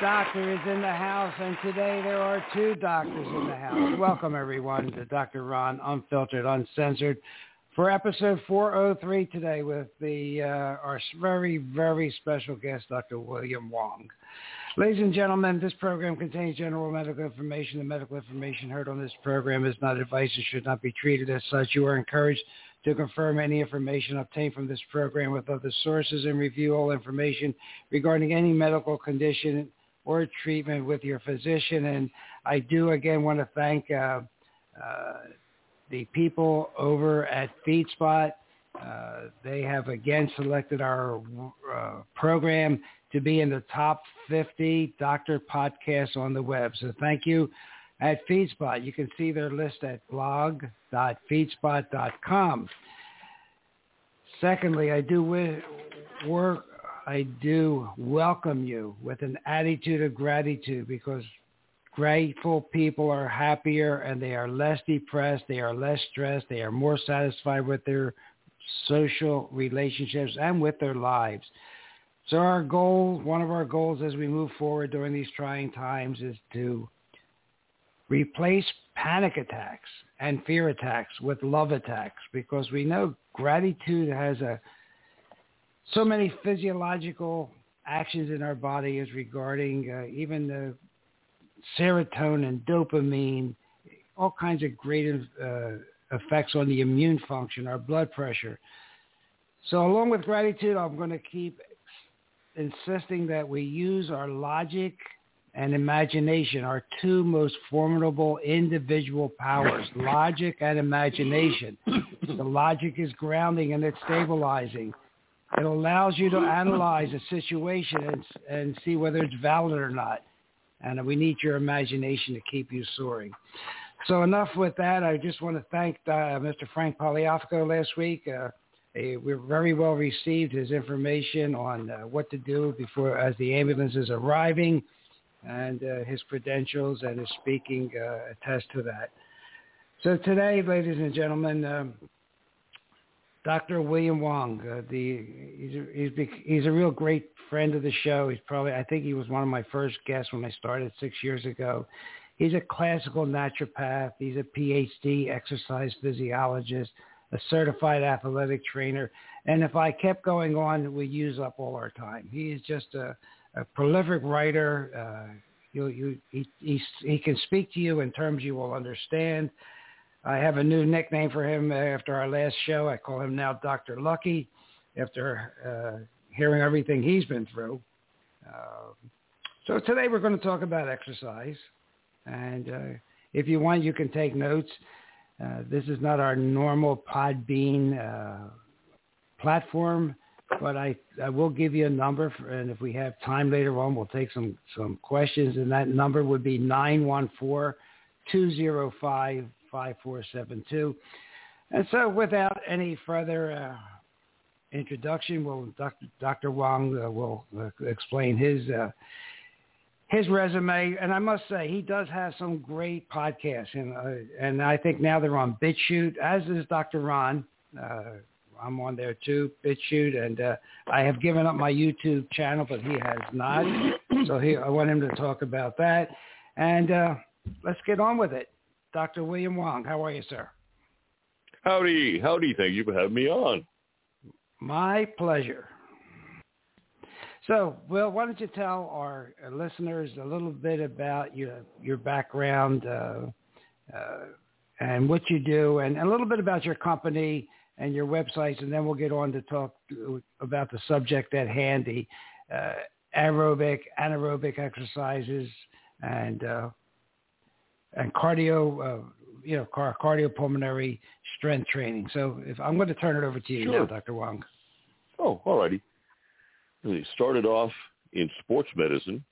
doctor is in the house, and today there are two doctors in the house. Welcome, everyone, to Dr. Ron, Unfiltered, Uncensored, for episode 403 today with the uh, our very, very special guest, Dr. William Wong. Ladies and gentlemen, this program contains general medical information. The medical information heard on this program is not advice and should not be treated as such. You are encouraged to confirm any information obtained from this program with other sources and review all information regarding any medical condition or treatment with your physician. And I do again want to thank uh, uh, the people over at FeedSpot. Uh, they have again selected our uh, program to be in the top 50 doctor podcasts on the web. So thank you at FeedSpot. You can see their list at blog.feedspot.com. Secondly, I do work. I do welcome you with an attitude of gratitude because grateful people are happier and they are less depressed. They are less stressed. They are more satisfied with their social relationships and with their lives. So our goal, one of our goals as we move forward during these trying times is to replace panic attacks and fear attacks with love attacks because we know gratitude has a so many physiological actions in our body as regarding uh, even the serotonin, dopamine, all kinds of great uh, effects on the immune function, our blood pressure. So along with gratitude, I'm going to keep insisting that we use our logic and imagination, our two most formidable individual powers, logic and imagination. the logic is grounding and it's stabilizing. It allows you to analyze a situation and, and see whether it's valid or not. And we need your imagination to keep you soaring. So enough with that. I just want to thank uh, Mr. Frank Poliafico last week. Uh, we very well received his information on uh, what to do before as the ambulance is arriving and uh, his credentials and his speaking uh, attest to that. So today, ladies and gentlemen, um, Dr. William Wong, uh, the he's a, he's, he's a real great friend of the show. He's probably I think he was one of my first guests when I started six years ago. He's a classical naturopath. He's a PhD exercise physiologist, a certified athletic trainer. And if I kept going on, we use up all our time. He is just a, a prolific writer. Uh, you, you, he, he, he can speak to you in terms you will understand. I have a new nickname for him after our last show. I call him now Dr. Lucky after uh, hearing everything he's been through. Uh, so today we're going to talk about exercise. And uh, if you want, you can take notes. Uh, this is not our normal Podbean uh, platform. but I, I will give you a number, for, and if we have time later on, we'll take some, some questions, and that number would be 914-205-5472. And so without any further uh, introduction, will Dr. Wong uh, will uh, explain his uh, his resume, and I must say he does have some great podcasts, and uh, and I think now they're on BitChute, as is Dr. Ron. Uh, I'm on there too, BitChute, and I have given up my YouTube channel, but he has not. so he, I want him to talk about that, and let's get on with it. Dr. William Wong, how are you, sir? Howdy, howdy. Thank you for having me on. My pleasure. So, Will, why don't you tell our listeners a little bit about your your background uh, uh, and what you do, and a little bit about your company and your websites, and then we'll get on to talk about the subject at handy, uh, aerobic, anaerobic exercises, and uh, and cardio, uh, you know, car- cardiopulmonary strength training. So, if I'm going to turn it over to you sure. now, Dr. Wong. Oh, all righty. He started off in sports medicine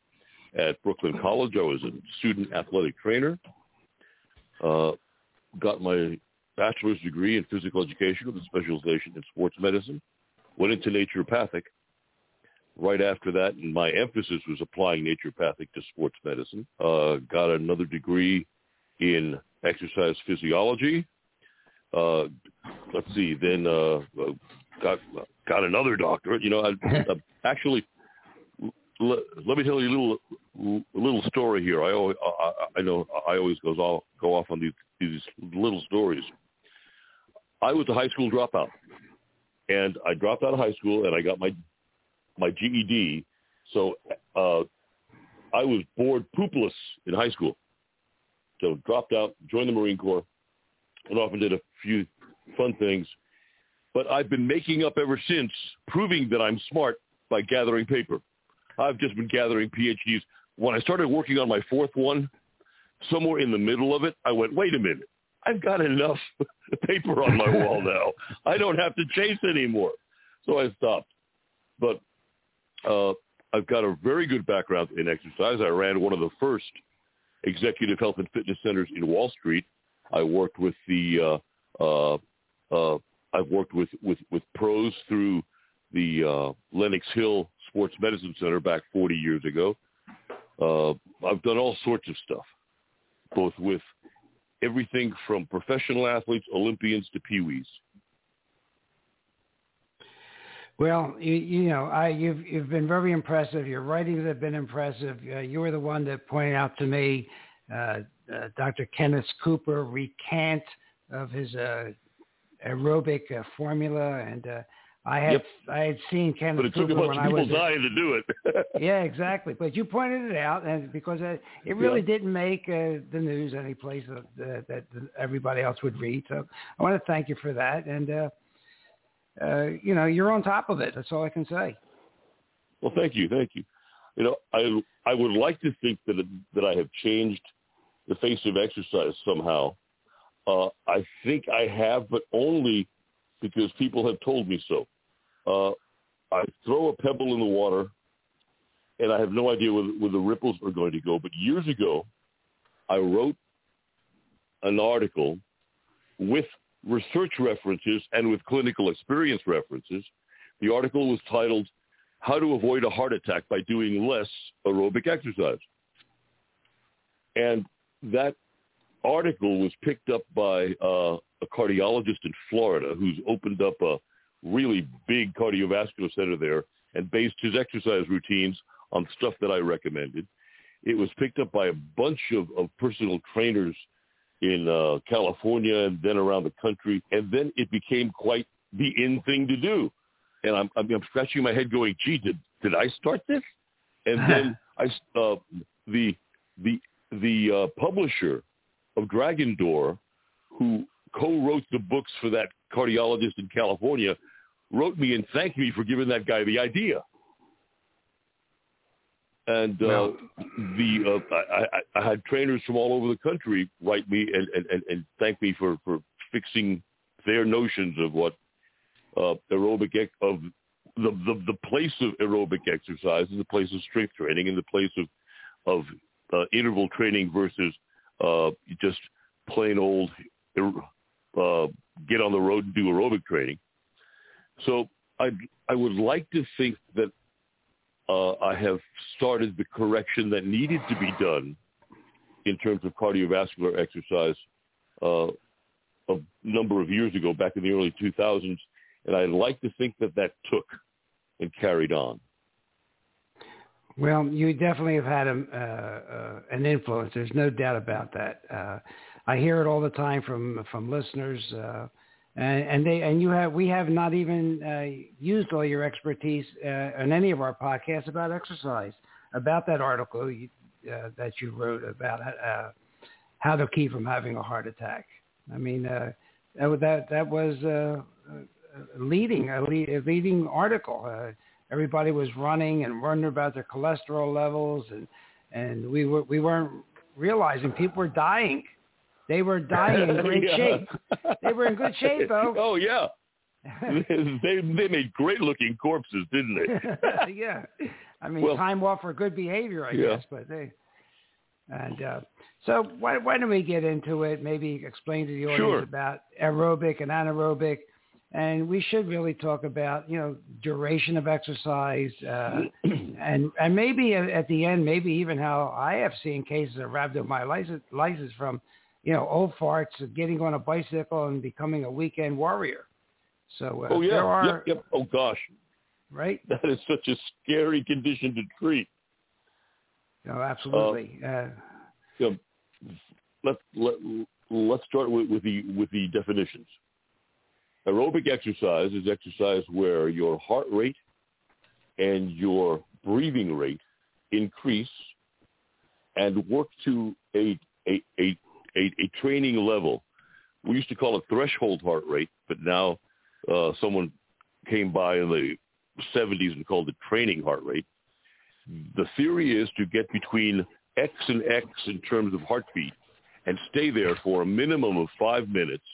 at Brooklyn College. I was a student athletic trainer. Uh, got my bachelor's degree in physical education with a specialization in sports medicine. Went into naturopathic. Right after that, and my emphasis was applying naturopathic to sports medicine. Uh, got another degree in exercise physiology. Uh, let's see, then uh, got got another doctorate. You know, I, I actually let, let me tell you a little a little story here. I always I, I know I always goes off go off on these these little stories. I was a high school dropout, and I dropped out of high school and I got my my GED. So uh, I was bored poopless in high school. So dropped out, joined the Marine Corps, and often did a few fun things. But I've been making up ever since, proving that I'm smart by gathering paper. I've just been gathering PhDs. When I started working on my fourth one, somewhere in the middle of it, I went, wait a minute. I've got enough paper on my wall now. I don't have to chase anymore. So I stopped. But uh, I've got a very good background in exercise. I ran one of the first executive health and fitness centers in Wall Street. I worked with the uh, uh, uh, I've worked with, with, with pros through the uh, Lenox Hill Sports Medicine Center back 40 years ago. Uh, I've done all sorts of stuff, both with everything from professional athletes, Olympians to peewees. Well, you, you know, I, you've you've been very impressive. Your writings have been impressive. Uh, you were the one that pointed out to me, uh, uh, Dr. Kenneth Cooper recant of his uh, aerobic uh, formula, and uh, I had yep. I had seen Kenneth but it Cooper took a bunch when of I people was dying to do it. yeah, exactly. But you pointed it out, and because it, it really Yeah. didn't make uh, the news any place that, that, that everybody else would read. So I want to thank you for that, and uh, you know you're on top of it. That's all I can say. Well, thank you, thank you. You know, I I would like to think that that I have changed the face of exercise somehow. Uh, I think I have, but only because people have told me so. Uh, I throw a pebble in the water, and I have no idea where, where the ripples are going to go. But years ago, I wrote an article with research references and with clinical experience references. The article was titled "How to Avoid a Heart Attack by Doing Less Aerobic Exercise," and that article was picked up by uh, a cardiologist in Florida who's opened up a really big cardiovascular center there and based his exercise routines on stuff that I recommended. It was picked up by a bunch of, of personal trainers in uh, California and then around the country, and then it became quite the in thing to do. And I'm, I'm, I'm scratching my head, going, "Gee, did did I start this?" And then I, uh, the the the uh, publisher of Dragon Door, who co-wrote the books for that cardiologist in California, wrote me and thanked me for giving that guy the idea. And uh, the uh, I, I, I had trainers from all over the country write me and, and, and, and thank me for, for fixing their notions of what uh, aerobic ex- of the, the the place of aerobic exercise is the place of strength training and the place of of uh, interval training versus uh, just plain old uh, get on the road and do aerobic training. So I I would like to think that uh, I have started the correction that needed to be done in terms of cardiovascular exercise uh, a number of years ago, back in the early 2000s, and I'd like to think that that took and carried on. Well, you definitely have had a, uh, uh, an influence. There's no doubt about that. Uh, I hear it all the time from from listeners, uh, and, and they and you have we have not even uh, used all your expertise uh, on any of our podcasts about exercise, about that article you, uh, that you wrote about uh, how to keep from having a heart attack. I mean, uh, that that was uh, leading a, lead, a leading article. Uh, everybody was running and wondering about their cholesterol levels, and and we were we weren't realizing people were dying. They were dying in great yeah. shape. They were in good shape, though. Oh yeah. they they made great looking corpses, didn't they? yeah. I mean, well, time off for good behavior, I yeah. guess, but they and uh, so why, why don't we get into it? Maybe explain to the audience sure. about aerobic and anaerobic, and we should really talk about you know duration of exercise, uh, and and maybe at the end, maybe even how I have seen cases of rhabdomyolysis from you know old farts getting on a bicycle and becoming a weekend warrior. So uh, oh yeah, there are, yep, yep. Oh gosh, right? That is such a scary condition to treat. No, absolutely. Uh, uh, you know, let, let, let's start with, with, the, with the definitions. Aerobic exercise is exercise where your heart rate and your breathing rate increase and work to a, a, a, a, a training level. We used to call it threshold heart rate, but now uh, someone came by in the 70s and called it training heart rate. The theory is to get between X and X in terms of heartbeat and stay there for a minimum of five minutes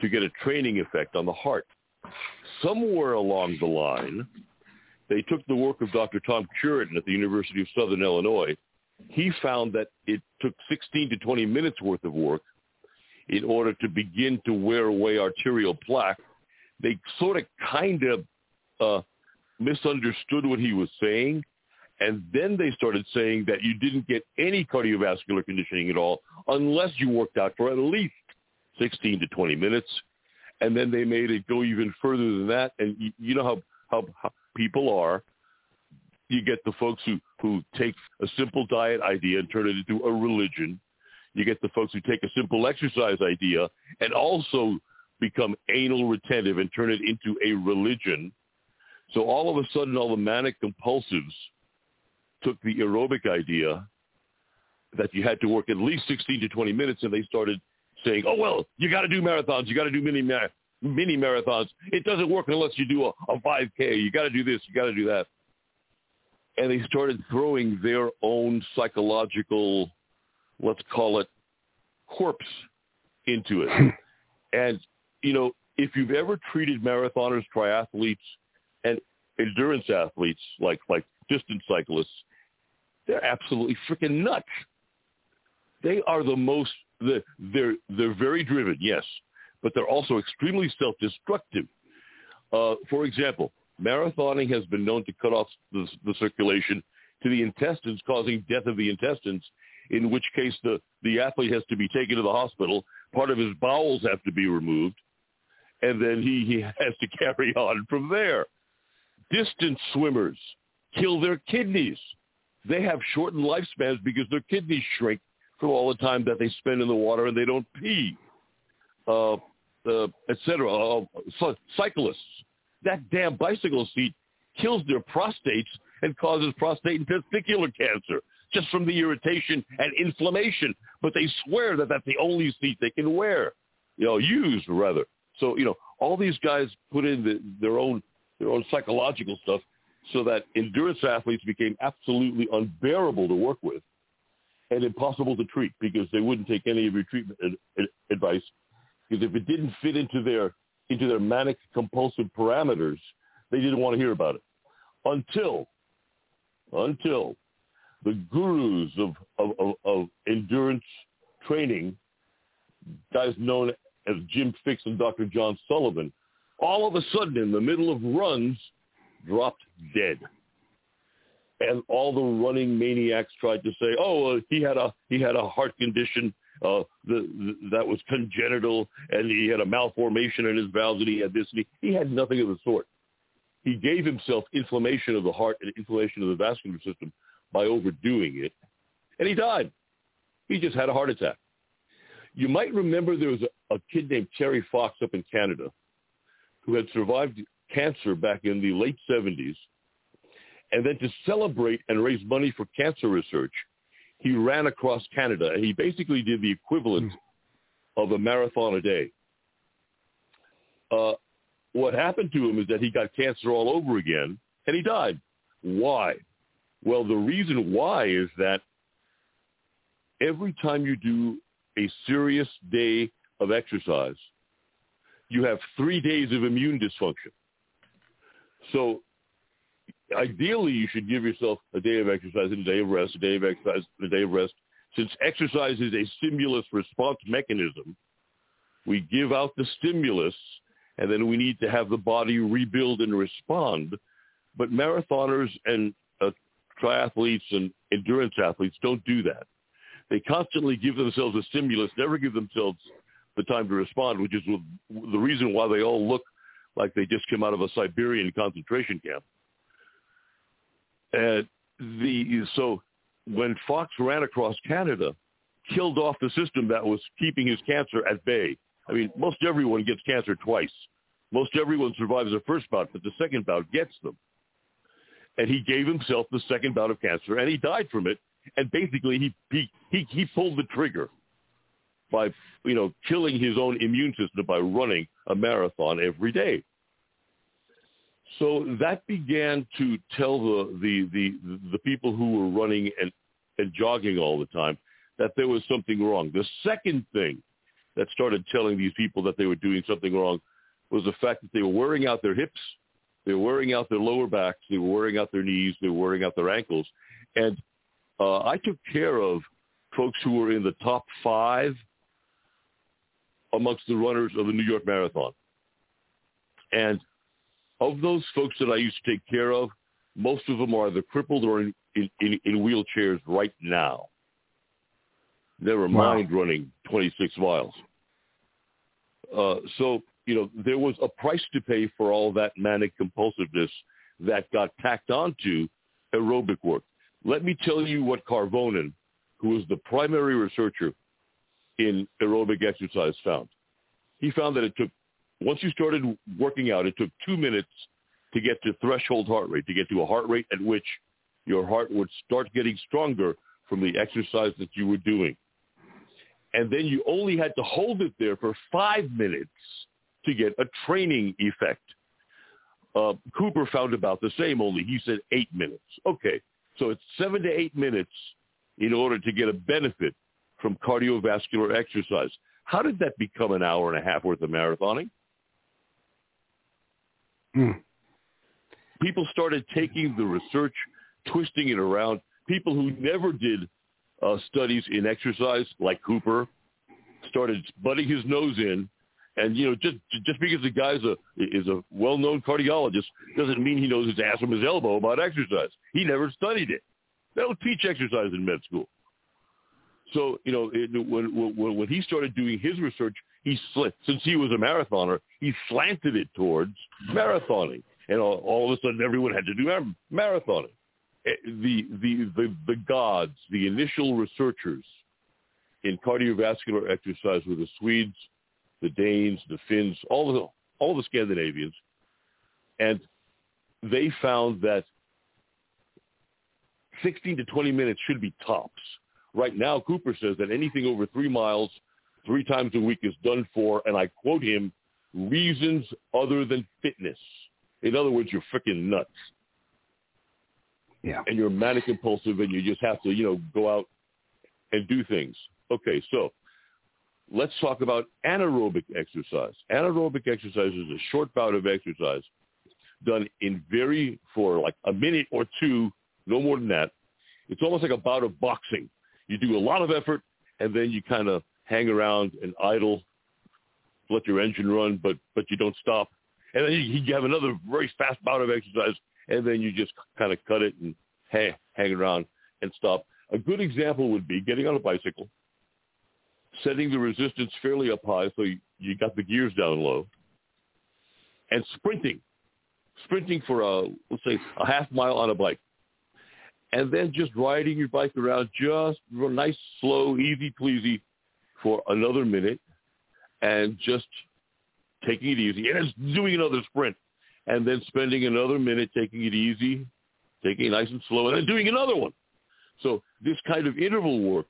to get a training effect on the heart. Somewhere along the line, they took the work of Dr. Tom Cureton at the University of Southern Illinois. He found that it took 16 to 20 minutes worth of work in order to begin to wear away arterial plaque. They sort of kind of uh, misunderstood what he was saying and then they started saying that you didn't get any cardiovascular conditioning at all unless you worked out for at least 16 to 20 minutes. And then they made it go even further than that. And you, you know how, how, how people are. You get the folks who, who take a simple diet idea and turn it into a religion. You get the folks who take a simple exercise idea and also become anal retentive and turn it into a religion. So all of a sudden, all the manic compulsives took the aerobic idea that you had to work at least 16 to 20 minutes, and they started saying, "Oh well, you got to do marathons, you got to do mini mar- mini marathons. It doesn't work unless you do a, a 5K. You got to do this, you got to do that." And they started throwing their own psychological, let's call it, corpse into it. and you know, if you've ever treated marathoners, triathletes, and endurance athletes like like distance cyclists they're absolutely freaking nuts. They are the most, the, they're, they're very driven, yes, but they're also extremely self-destructive. Uh, for example, marathoning has been known to cut off the, the circulation to the intestines, causing death of the intestines, in which case the, the athlete has to be taken to the hospital. Part of his bowels have to be removed, and then he, he has to carry on from there. Distance swimmers kill their kidneys they have shortened lifespans because their kidneys shrink from all the time that they spend in the water and they don't pee, uh, uh, etc. Uh, so cyclists, that damn bicycle seat kills their prostates and causes prostate and testicular cancer just from the irritation and inflammation. But they swear that that's the only seat they can wear, you know, use rather. So you know, all these guys put in the, their own their own psychological stuff so that endurance athletes became absolutely unbearable to work with and impossible to treat because they wouldn't take any of your treatment ad- advice because if it didn't fit into their into their manic compulsive parameters, They didn't want to hear about it until, until the gurus of, of, of, of endurance training, guys known as Jim Fixx and Dr. John Sullivan, all of a sudden in the middle of runs dropped dead. And all the running maniacs tried to say, "Oh, uh, he had a he had a heart condition uh, the, the, that was congenital, and he had a malformation in his valves, and he had this, and he, he had nothing of the sort. He gave himself inflammation of the heart and inflammation of the vascular system by overdoing it, and he died. He just had a heart attack. You might remember there was a, a kid named Terry Fox up in Canada who had survived cancer back in the late 70s. And then to celebrate and raise money for cancer research, he ran across Canada. He basically did the equivalent mm. of a marathon a day. Uh, what happened to him is that he got cancer all over again, and he died. Why? Well, the reason why is that every time you do a serious day of exercise, you have three days of immune dysfunction. So ideally, you should give yourself a day of exercise and a day of rest, a day of exercise and a day of rest. Since exercise is a stimulus response mechanism, we give out the stimulus and then we need to have the body rebuild and respond. But marathoners and uh, triathletes and endurance athletes don't do that. They constantly give themselves a stimulus, never give themselves the time to respond, which is the reason why they all look like they just came out of a Siberian concentration camp. And the so when Fox ran across Canada, killed off the system that was keeping his cancer at bay. I mean, most everyone gets cancer twice. Most everyone survives the first bout, but the second bout gets them. And he gave himself the second bout of cancer, and he died from it. And basically, he he he, he pulled the trigger by you know killing his own immune system by running a marathon every day. So that began to tell the, the, the, the people who were running and, and jogging all the time that there was something wrong. The second thing that started telling these people that they were doing something wrong was the fact that they were wearing out their hips, they were wearing out their lower backs, they were wearing out their knees, they were wearing out their ankles. And uh, I took care of folks who were in the top five amongst the runners of the New York Marathon. And of those folks that I used to take care of, most of them are either crippled or in, in, in, in wheelchairs right now. Never mind wow. running 26 miles. Uh, so, you know, there was a price to pay for all that manic compulsiveness that got tacked onto aerobic work. Let me tell you what Karvonen, who was the primary researcher in aerobic exercise, found. He found that it took once you started working out, it took two minutes to get to threshold heart rate, to get to a heart rate at which your heart would start getting stronger from the exercise that you were doing. And then you only had to hold it there for five minutes to get a training effect. Uh, Cooper found about the same, only he said eight minutes. Okay, so it's seven to eight minutes in order to get a benefit from cardiovascular exercise. How did that become an hour and a half worth of marathoning? Mm. People started taking the research, twisting it around. People who never did uh, studies in exercise, like Cooper, started butting his nose in. And you know, just just because the guy's a is a well-known cardiologist doesn't mean he knows his ass from his elbow about exercise. He never studied it. They don't teach exercise in med school. So you know, it, when, when when he started doing his research, he since he was a marathoner, he slanted it towards marathoning, and all, all of a sudden everyone had to do marathoning. Eh, the the the the gods, the initial researchers in cardiovascular exercise were the Swedes, the Danes, the Finns, all the all the Scandinavians, and they found that 16 to 20 minutes should be tops. Right now, Cooper says that anything over three miles three times a week is done for, and I quote him, reasons other than fitness. In other words, you're freaking nuts. Yeah. And you're manic impulsive and you just have to, you know, go out and do things. Okay, so let's talk about anaerobic exercise. Anaerobic exercise is a short bout of exercise done in very for like a minute or two, no more than that. It's almost like a bout of boxing. You do a lot of effort, and then you kind of hang around and idle, let your engine run, but but you don't stop. And then you, you have another very fast bout of exercise, and then you just kind of cut it and hang, hang around and stop. A good example would be getting on a bicycle, setting the resistance fairly up high so you, you got the gears down low, and sprinting, sprinting for a let's say a half mile on a bike, and then just riding your bike around just nice, slow, easy pleasy for another minute, and just taking it easy, and it's doing another sprint, and then spending another minute taking it easy, taking it nice and slow, and then doing another one. So this kind of interval work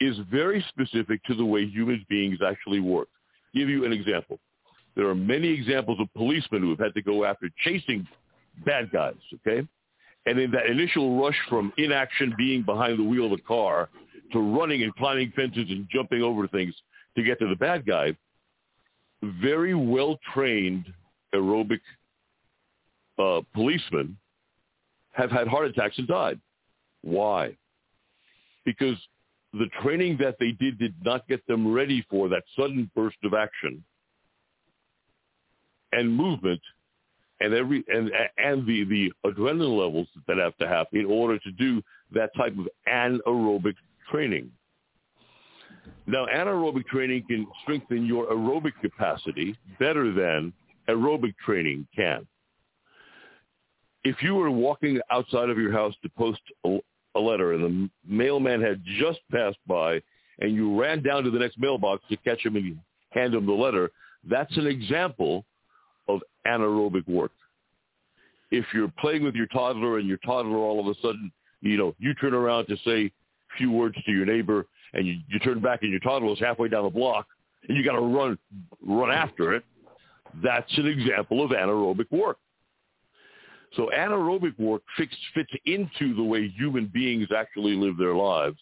is very specific to the way human beings actually work. Give you an example. There are many examples of policemen who have had to go after chasing bad guys, okay? And in that initial rush from inaction, being behind the wheel of a car, to running and climbing fences and jumping over things to get to the bad guy, very well-trained aerobic uh, policemen have had heart attacks and died. Why? Because the training that they did did not get them ready for that sudden burst of action and movement and every and and the the adrenaline levels that have to happen in order to do that type of anaerobic training. Now, anaerobic training can strengthen your aerobic capacity better than aerobic training can. If you were walking outside of your house to post a, letter and the mailman had just passed by and you ran down to the next mailbox to catch him and hand him the letter, that's an example of anaerobic work. If you're playing with your toddler and your toddler all of a sudden, you know, you turn around to say few words to your neighbor and you, you turn back and your toddler is halfway down the block and you got to run run after it, that's an example of anaerobic work. So anaerobic work fits, fits into the way human beings actually live their lives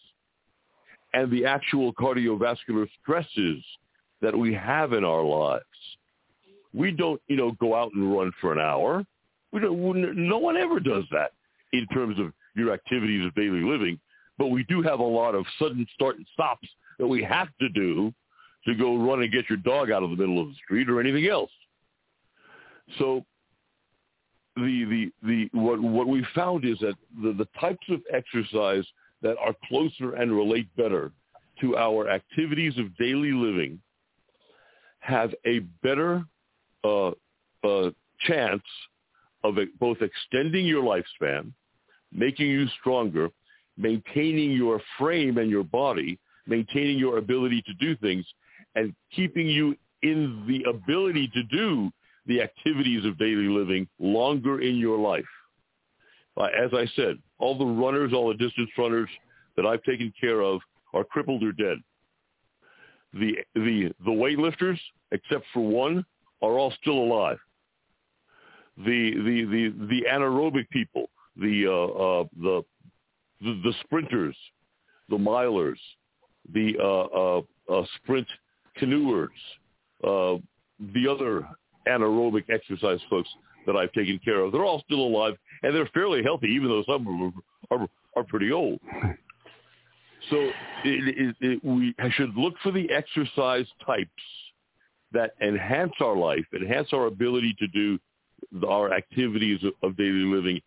and the actual cardiovascular stresses that we have in our lives. We don't, you know, go out and run for an hour. We don't, no one ever does that in terms of your activities of daily living. But we do have a lot of sudden start and stops that we have to do to go run and get your dog out of the middle of the street or anything else. So the the the what what we found is that the, the types of exercise that are closer and relate better to our activities of daily living have a better uh, uh, chance of both extending your lifespan, making you stronger, maintaining your frame and your body, maintaining your ability to do things, and keeping you in the ability to do the activities of daily living longer in your life. Uh, as I said, all the runners, all the distance runners that I've taken care of are crippled or dead. The the the weightlifters, except for one, are all still alive. The the the the anaerobic people, the uh, uh, the, the the sprinters, the milers, the uh, uh, uh sprint canoers, uh, the other anaerobic exercise folks that I've taken care of, they're all still alive and they're fairly healthy, even though some of them are, are, are pretty old. So it, it, it, we should look for the exercise types that enhance our life, enhance our ability to do our activities of, of daily living,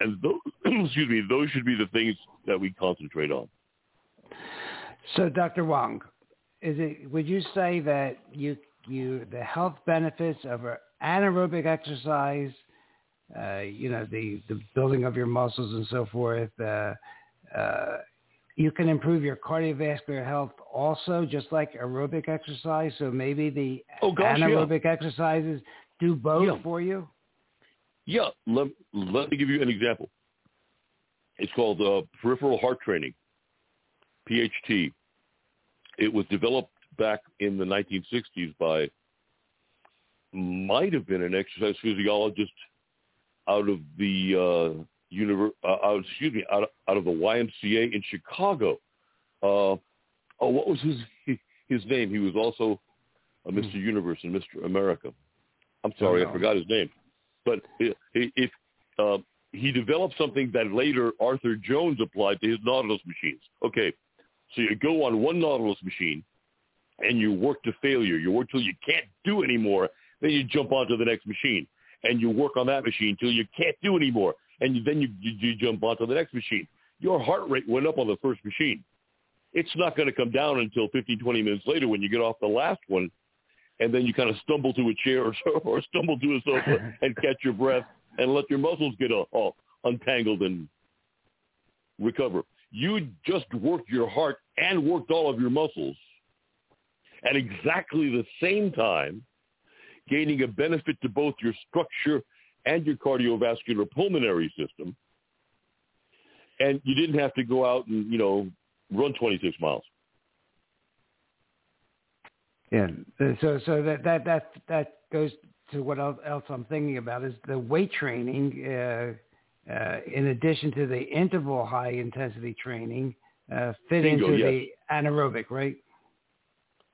and those, excuse me, those should be the things that we concentrate on. So, Dr. Wong, is it? Would you say that you you the health benefits of anaerobic exercise, uh, you know, the the building of your muscles and so forth? Uh, uh, you can improve your cardiovascular health also, just like aerobic exercise. So maybe the oh, gosh, anaerobic yeah. exercises do both yeah. for you. Yeah, let, let me give you an example. It's called uh, peripheral heart training, PHT. It was developed back in the 1960s by might have been an exercise physiologist out of the uh, univer- uh, out, excuse me, out of, out of the YMCA in Chicago. Uh, oh, what was his his name? He was also a Mr. Hmm. Universe and Mr. America. I'm sorry, I forgot his name. But if uh, he developed something that later Arthur Jones applied to his Nautilus machines. Okay, so you go on one Nautilus machine and you work to failure. You work till you can't do anymore. Then you jump onto the next machine and you work on that machine till you can't do anymore. And then you, you, you jump onto the next machine. Your heart rate went up on the first machine. It's not going to come down until 15, 20 minutes later when you get off the last one and then you kind of stumble to a chair or, or stumble to a sofa and catch your breath and let your muscles get uh, all untangled and recover. You just worked your heart and worked all of your muscles at exactly the same time, gaining a benefit to both your structure and your cardiovascular pulmonary system. And you didn't have to go out and, you know, run 26 miles. Yeah. So so that that that that goes to what else I'm thinking about is the weight training. Uh, uh, in addition to the interval high intensity training, uh, fit Bingo, into yes. the anaerobic, right?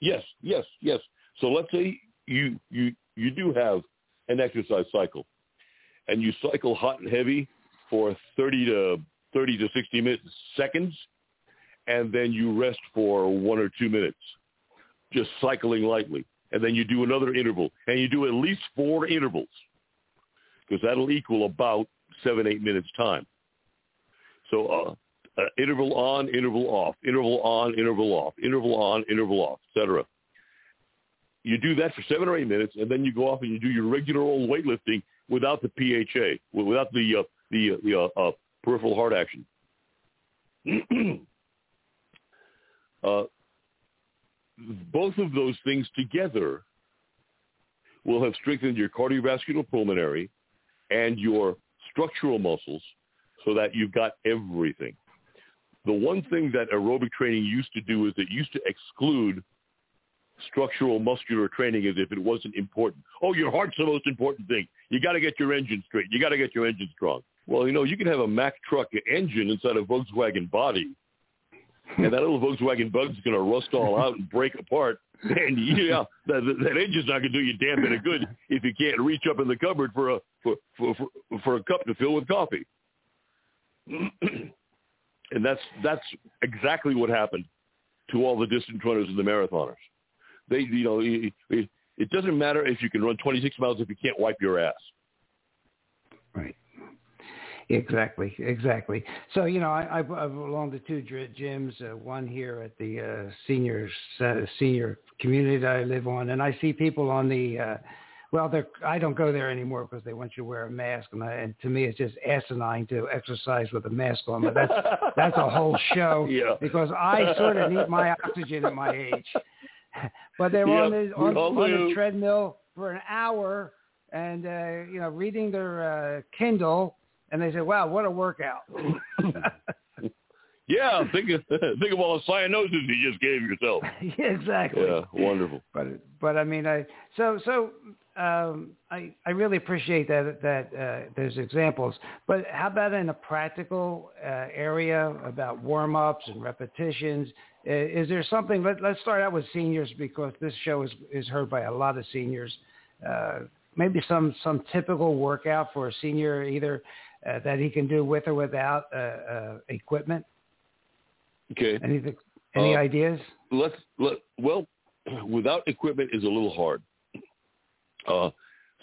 Yes, yes, yes. So let's say you you you do have an exercise cycle, and you cycle hot and heavy for 30 to 30 to 60 minutes seconds, and then you rest for one or two minutes, just cycling lightly, and then you do another interval, and you do at least four intervals, because that'll equal about seven eight minutes time. So uh, uh, interval on, interval off, interval on, interval off, interval on, interval off, etc. You do that for seven or eight minutes, and then you go off and you do your regular old weightlifting without the PHA, without the uh, the the uh, uh, peripheral heart action. both of those things together will have strengthened your cardiovascular pulmonary and your structural muscles so that you've got everything. The one thing that aerobic training used to do is it used to exclude structural muscular training as if it wasn't important. Oh, your heart's the most important thing. You got to get your engine straight. You got to get your engine strong. Well, you know, you can have a Mack truck engine inside a Volkswagen body, and that little Volkswagen bug's going to rust all out and break apart. And yeah, that, that engine's not going to do you damn bit of good if you can't reach up in the cupboard for a for for for, for a cup to fill with coffee. and that's that's exactly what happened to all the distance runners and the marathoners. They, you know, it, it doesn't matter if you can run 26 miles if you can't wipe your ass. Right. Exactly, exactly. So you know, I, I've, I belong to two gyms. Uh, one here at the uh, senior uh, senior community that I live on, and I see people on the. Uh, well, they're, I don't go there anymore because they want you to wear a mask, and, I, and to me, it's just asinine to exercise with a mask on. But that's that's a whole show Yeah. because I sort of need my oxygen at my age. but they're on the on, on the treadmill for an hour, and uh, you know, reading their uh, Kindle, and they say, "Wow, what a workout!" Yeah, think of think of all the cyanosis you just gave yourself. yeah, exactly. Yeah, wonderful. But but I mean, I so so um, I I really appreciate that that uh, there's examples. But how about in a practical uh, area about warm ups and repetitions? Uh, is there something? Let, let's start out with seniors because this show is is heard by a lot of seniors. Uh, maybe some some typical workout for a senior, either uh, that he can do with or without uh, uh, equipment. Okay, Anything? Any Uh, ideas? let's let well, without equipment is a little hard. Uh,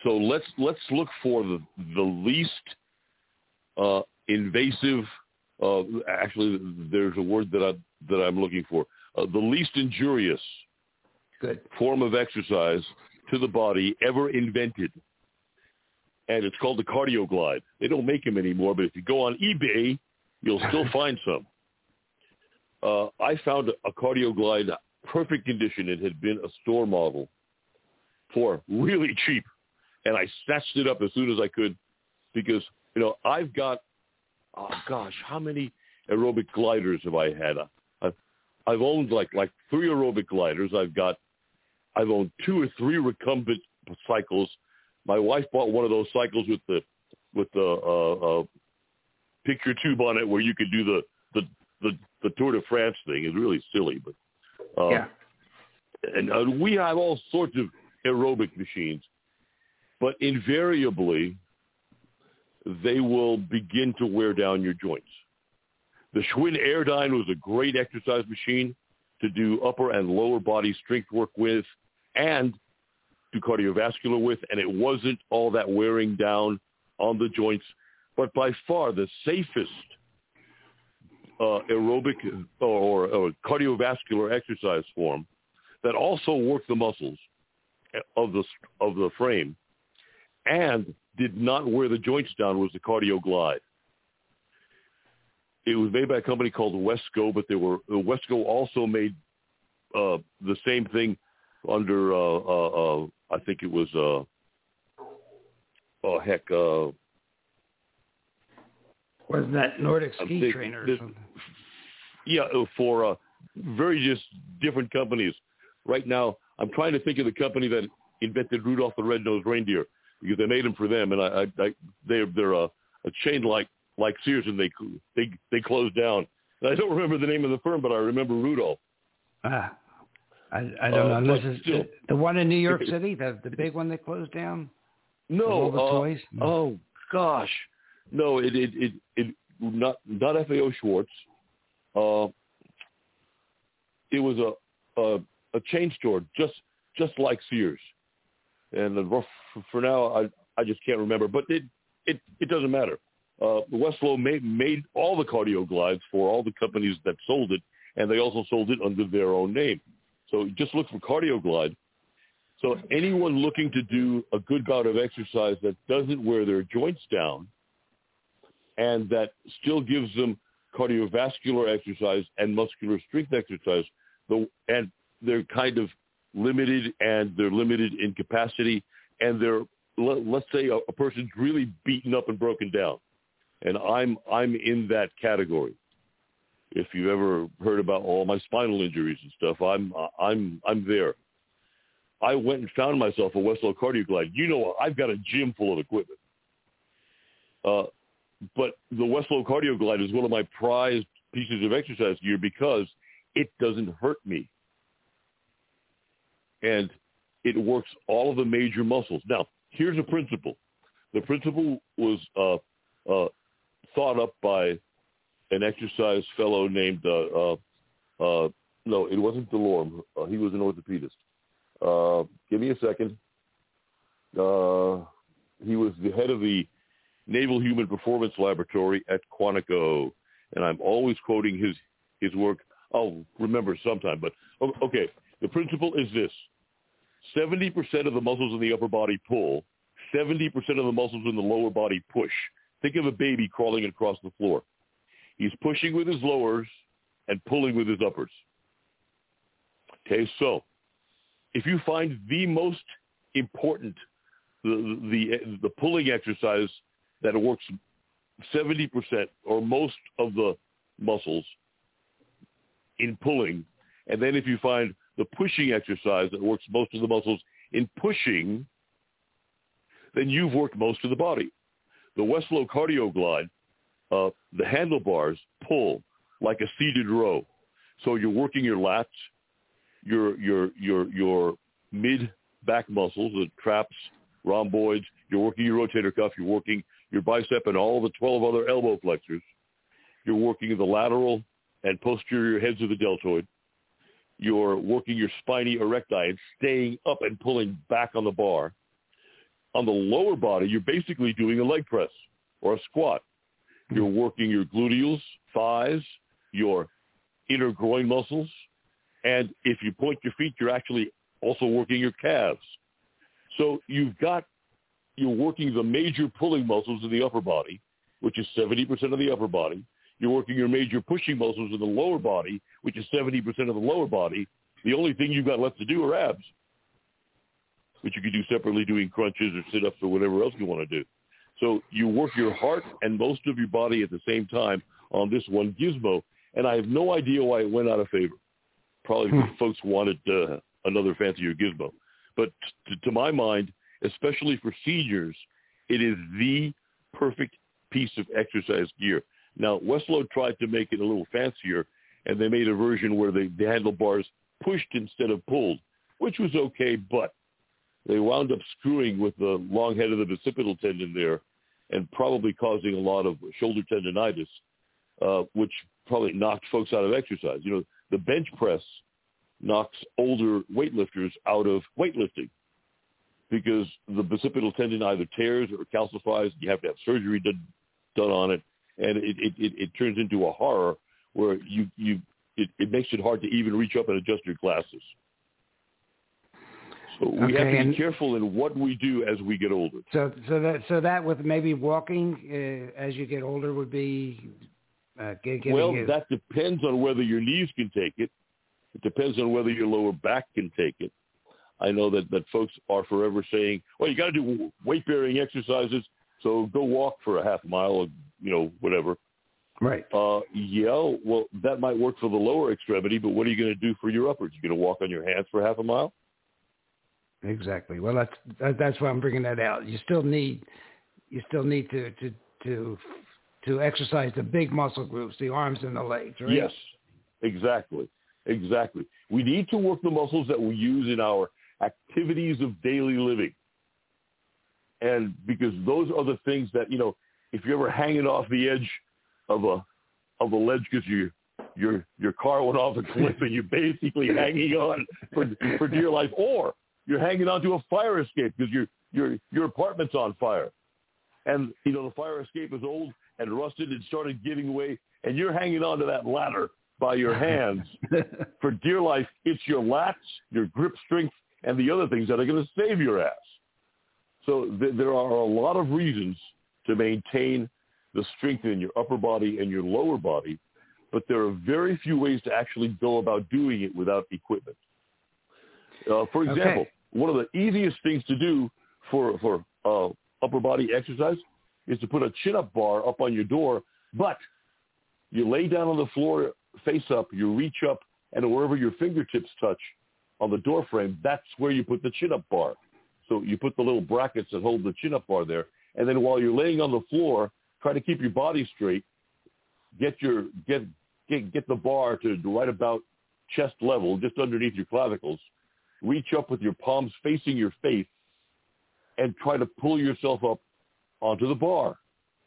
so let's let's look for the the least uh, invasive. Uh, actually, there's a word that I that I'm looking for. Uh, the least injurious Good. form of exercise to the body ever invented. And it's called the cardio glide. They don't make them anymore, but if you go on eBay, you'll still find some. Uh, I found a cardio glide perfect condition. It had been a store model for really cheap. And I snatched it up as soon as I could because, you know, I've got, oh gosh, how many aerobic gliders have I had? I've, I've owned like, like three aerobic gliders. I've got I've owned two or three recumbent cycles. My wife bought one of those cycles with the with the uh, uh, picture tube on it, where you could do the the the, the Tour de France thing. It's really silly, but uh, Yeah. and uh, we have all sorts of aerobic machines, but invariably they will begin to wear down your joints. The Schwinn Airdyne was a great exercise machine to do upper and lower body strength work with and do cardiovascular with, and it wasn't all that wearing down on the joints, but by far the safest uh, aerobic or, or cardiovascular exercise form that also worked the muscles of the of the frame and did not wear the joints down was the Cardio Glide. It was made by a company called Weslo, but they were Weslo also made uh, the same thing under uh, uh, uh, I think it was uh, oh heck uh, wasn't that Nordic Ski Trainer or something? Yeah, uh, for uh, very just different companies. Right now, I'm trying to think of the company that invented Rudolph the Red-Nosed Reindeer because they made them for them, and I, I, I they're they're a, a chain like like Sears, and they they they closed down. And I don't remember the name of the firm, but I remember Rudolph. Ah, I I don't uh, know. This is still, the one in New York City, the the big one that closed down. No, all the uh, toys. No. Oh gosh, no, it it it, it not not FAO Schwarz. Uh, it was a, a a chain store just just like Sears, and the, for now I I just can't remember, but it it it doesn't matter. Uh, Weslo made made all the cardio glides for all the companies that sold it, and they also sold it under their own name. So just look for cardio glide. So anyone looking to do a good bout of exercise that doesn't wear their joints down and that still gives them cardiovascular exercise and muscular strength exercise, the, and they're kind of limited and they're limited in capacity and they're let's say a, a person's really beaten up and broken down and i'm i'm in that category if you've ever heard about all my spinal injuries and stuff i'm i'm i'm there i went and found myself a weslo cardioglide you know i've got a gym full of equipment uh, but the weslo cardioglide is one of my prized pieces of exercise gear because it doesn't hurt me and it works all of the major muscles. Now, here's a principle. The principle was uh, uh, thought up by an exercise fellow named, uh, uh, uh no, it wasn't Delorme. Uh, he was an orthopedist. give me a second. he was the head of the Naval Human Performance Laboratory at Quantico, and I'm always quoting his his work. I'll remember sometime, but okay. The principle is this. 70% of the muscles in the upper body pull, 70% of the muscles in the lower body push. Think of a baby crawling across the floor. He's pushing with his lowers and pulling with his uppers. Okay, so if you find the most important, the, the, the pulling exercise that works 70% or most of the muscles in pulling, and then if you find the pushing exercise that works most of the muscles in pushing, then you've worked most of the body. The Weslo Cardio Glide, uh, the handlebars pull like a seated row. So you're working your lats, your your your your mid back muscles, the traps, rhomboids. You're working your rotator cuff. You're working your bicep and all the 12 other elbow flexors. You're working the lateral and posterior heads of the deltoid you're working your spiny erecti and staying up and pulling back on the bar. On the lower body, you're basically doing a leg press or a squat. You're working your gluteals, thighs, your inner groin muscles, and if you point your feet, you're actually also working your calves. So you've got, you're working the major pulling muscles in the upper body, which is 70% of the upper body. You're working your major pushing muscles in the lower body, which is 70% of the lower body. The only thing you've got left to do are abs, which you could do separately doing crunches or sit-ups or whatever else you want to do. So you work your heart and most of your body at the same time on this one gizmo, and I have no idea why it went out of favor. Probably hmm. folks wanted uh, another fancier gizmo. But t- to my mind, especially for seniors, it is the perfect piece of exercise gear. Now, Weslo tried to make it a little fancier, and they made a version where the, the handlebars pushed instead of pulled, which was okay, but they wound up screwing with the long head of the bicipital tendon there, and probably causing a lot of shoulder tendonitis, uh, which probably knocked folks out of exercise. You know, the bench press knocks older weightlifters out of weightlifting because the bicipital tendon either tears or calcifies. You have to have surgery done, done on it, and it, it, it, it turns into a horror where you, you it, it makes it hard to even reach up and adjust your glasses. We Okay, have to be careful in what we do as we get older. So so that so that with maybe walking uh, as you get older would be uh, getting Well, you- that depends on whether your knees can take it. It depends on whether your lower back can take it. I know that, that folks are forever saying, well, you got to do weight-bearing exercises, so go walk for a half mile or, you know, whatever. right. Uh, yeah, well, that might work for the lower extremity, but what are you going to do for your uppers? You going to walk on your hands for half a mile? Exactly. Well, that's that's why I'm bringing that out. You still need you still need to to to to exercise the big muscle groups, the arms and the legs, right? Yes, exactly, exactly. We need to work the muscles that we use in our activities of daily living, and because those are the things that you know, if you're ever hanging off the edge of a of a ledge because you your your car went off a cliff and you're basically hanging on for for dear life, or you're hanging onto a fire escape because your your your apartment's on fire, and you know the fire escape is old and rusted and started giving way, and you're hanging onto that ladder by your hands for dear life. It's your lats, your grip strength, and the other things that are going to save your ass. So th- there are a lot of reasons to maintain the strength in your upper body and your lower body, but there are very few ways to actually go about doing it without equipment. Uh, for example, Okay. One of the easiest things to do for for uh, upper body exercise is to put a chin-up bar up on your door, but you lay down on the floor face up, you reach up, and wherever your fingertips touch on the door frame, that's where you put the chin-up bar. So you put the little brackets that hold the chin-up bar there, and then while you're laying on the floor, try to keep your body straight. Get your get get get the bar to right about chest level, just underneath your clavicles. Reach up with your palms facing your face, and try to pull yourself up onto the bar.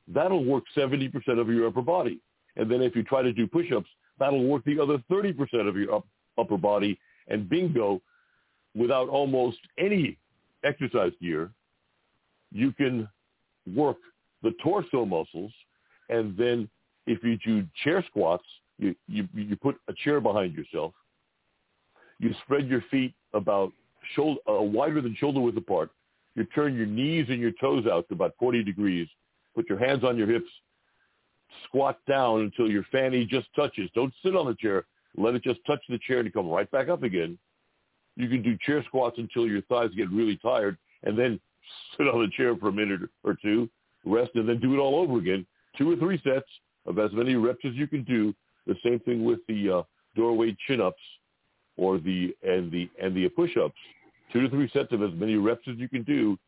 That'll work 70% of your upper body. And then if you try to do push-ups, that'll work the other 30% of your up, upper body. And bingo, without almost any exercise gear, you can work the torso muscles. And then if you do chair squats, you, you, you put a chair behind yourself. You spread your feet about shoulder, uh, wider than shoulder width apart. You turn your knees and your toes out to about 40 degrees. Put your hands on your hips. Squat down until your fanny just touches. Don't sit on the chair. Let it just touch the chair and come right back up again. You can do chair squats until your thighs get really tired and then sit on the chair for a minute or two, rest, and then do it all over again. Two or three sets of as many reps as you can do. The same thing with the uh, doorway chin-ups or the and the and the push-ups. Two to three sets of as many reps as you can do,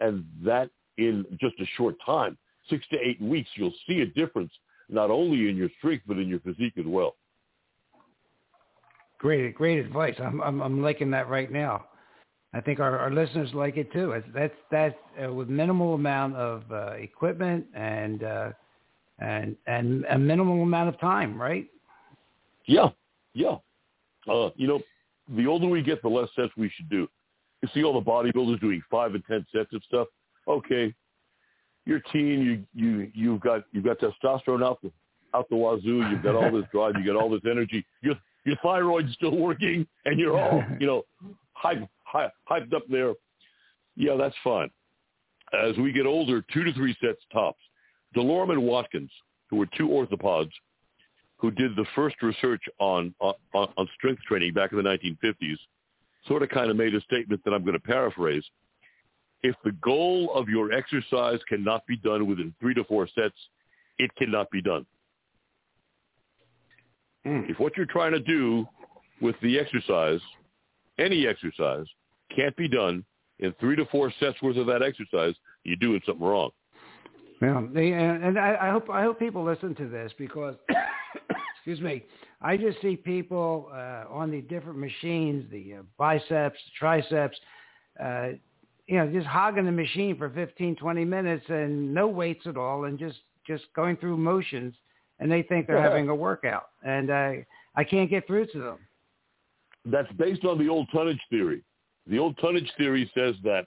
and that in just a short time, six to eight weeks, you'll see a difference not only in your strength but in your physique as well. Great, great advice. I'm, I'm, I'm liking that right now. I think our, our listeners like it too. It's, that's that's uh, with minimal amount of uh, equipment and uh, and and a minimal amount of time, right? Yeah, yeah. Uh, you know, the older we get, the less sets we should do. You see all the bodybuilders doing five and ten sets of stuff. Okay, you're teen. You you you've got you've got testosterone out the out the wazoo. You've got all this drive. You got all this energy. Your your thyroid's still working, and you're all you know hype, hype, hyped up there. Yeah, that's fine. As we get older, two to three sets tops. DeLorme and Watkins, who were two orthopods, who did the first research on, on, on strength training back in the 1950s, sort of kind of made a statement that I'm going to paraphrase. If the goal of your exercise cannot be done within three to four sets, it cannot be done. Mm. If what you're trying to do with the exercise, any exercise, can't be done in three to four sets worth of that exercise, you're doing something wrong. And and I, I hope I hope people listen to this because, excuse me, I just see people uh, on the different machines, the uh, biceps, triceps, uh, you know, just hogging the machine for 15, 20 minutes and no weights at all and just, just going through motions and they think they're having a workout and I, I can't get through to them. That's based on the old tonnage theory. The old tonnage theory says that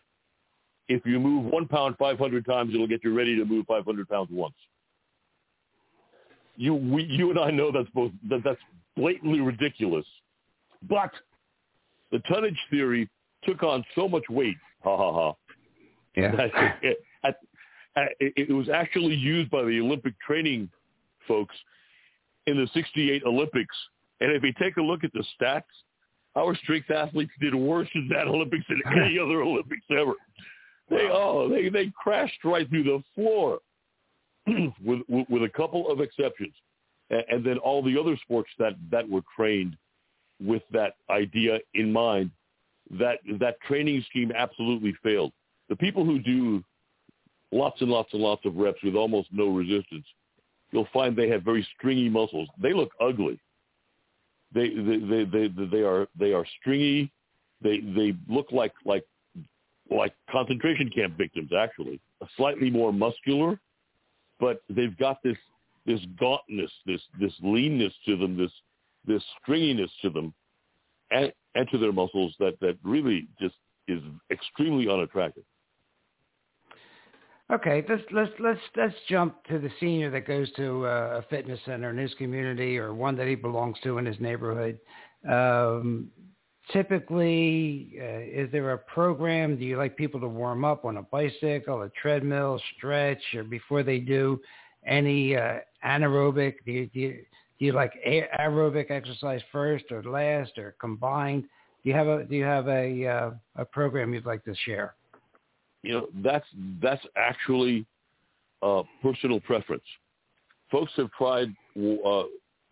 if you move one pound 500 times, it'll get you ready to move 500 pounds once. You, we, you and I know that's both that that's blatantly ridiculous, but the tonnage theory took on so much weight. Ha ha ha. Yeah. It, it, it was actually used by the Olympic training folks in the 68 Olympics. And if you take a look at the stats, our strength athletes did worse in that Olympics than any other Olympics ever. They oh they they crashed right through the floor, with, with with a couple of exceptions, and, and then all the other sports that that were trained with that idea in mind, that that training scheme absolutely failed. The people who do lots and lots and lots of reps with almost no resistance, you'll find they have very stringy muscles. They look ugly. They they they they, they are they are stringy. They they look like like like concentration camp victims actually, slightly more muscular, but they've got this this gauntness, this this leanness to them, this this stringiness to them, and, and to their muscles that that really just is extremely unattractive. Okay, let's let's let's let's jump to the senior that goes to a fitness center in his community or one that he belongs to in his neighborhood. Um, typically, uh, is there a program? Do you like people to warm up on a bicycle, a treadmill, stretch, or before they do any uh, anaerobic? Do you, do you, do you like aerobic exercise first or last or combined? Do you have a do you have a uh, a program you'd like to share? You know, that's that's actually uh, personal preference. Folks have tried uh,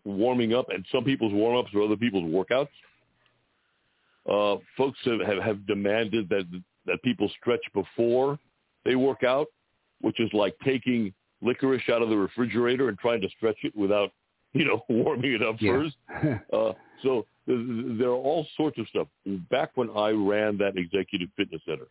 warming up, and some people's warm ups are other people's workouts uh, folks have, have, have demanded that that people stretch before they work out, which is like taking licorice out of the refrigerator and trying to stretch it without, you know, warming it up yeah. first. uh, so there are all sorts of stuff. Back when I ran that executive fitness center,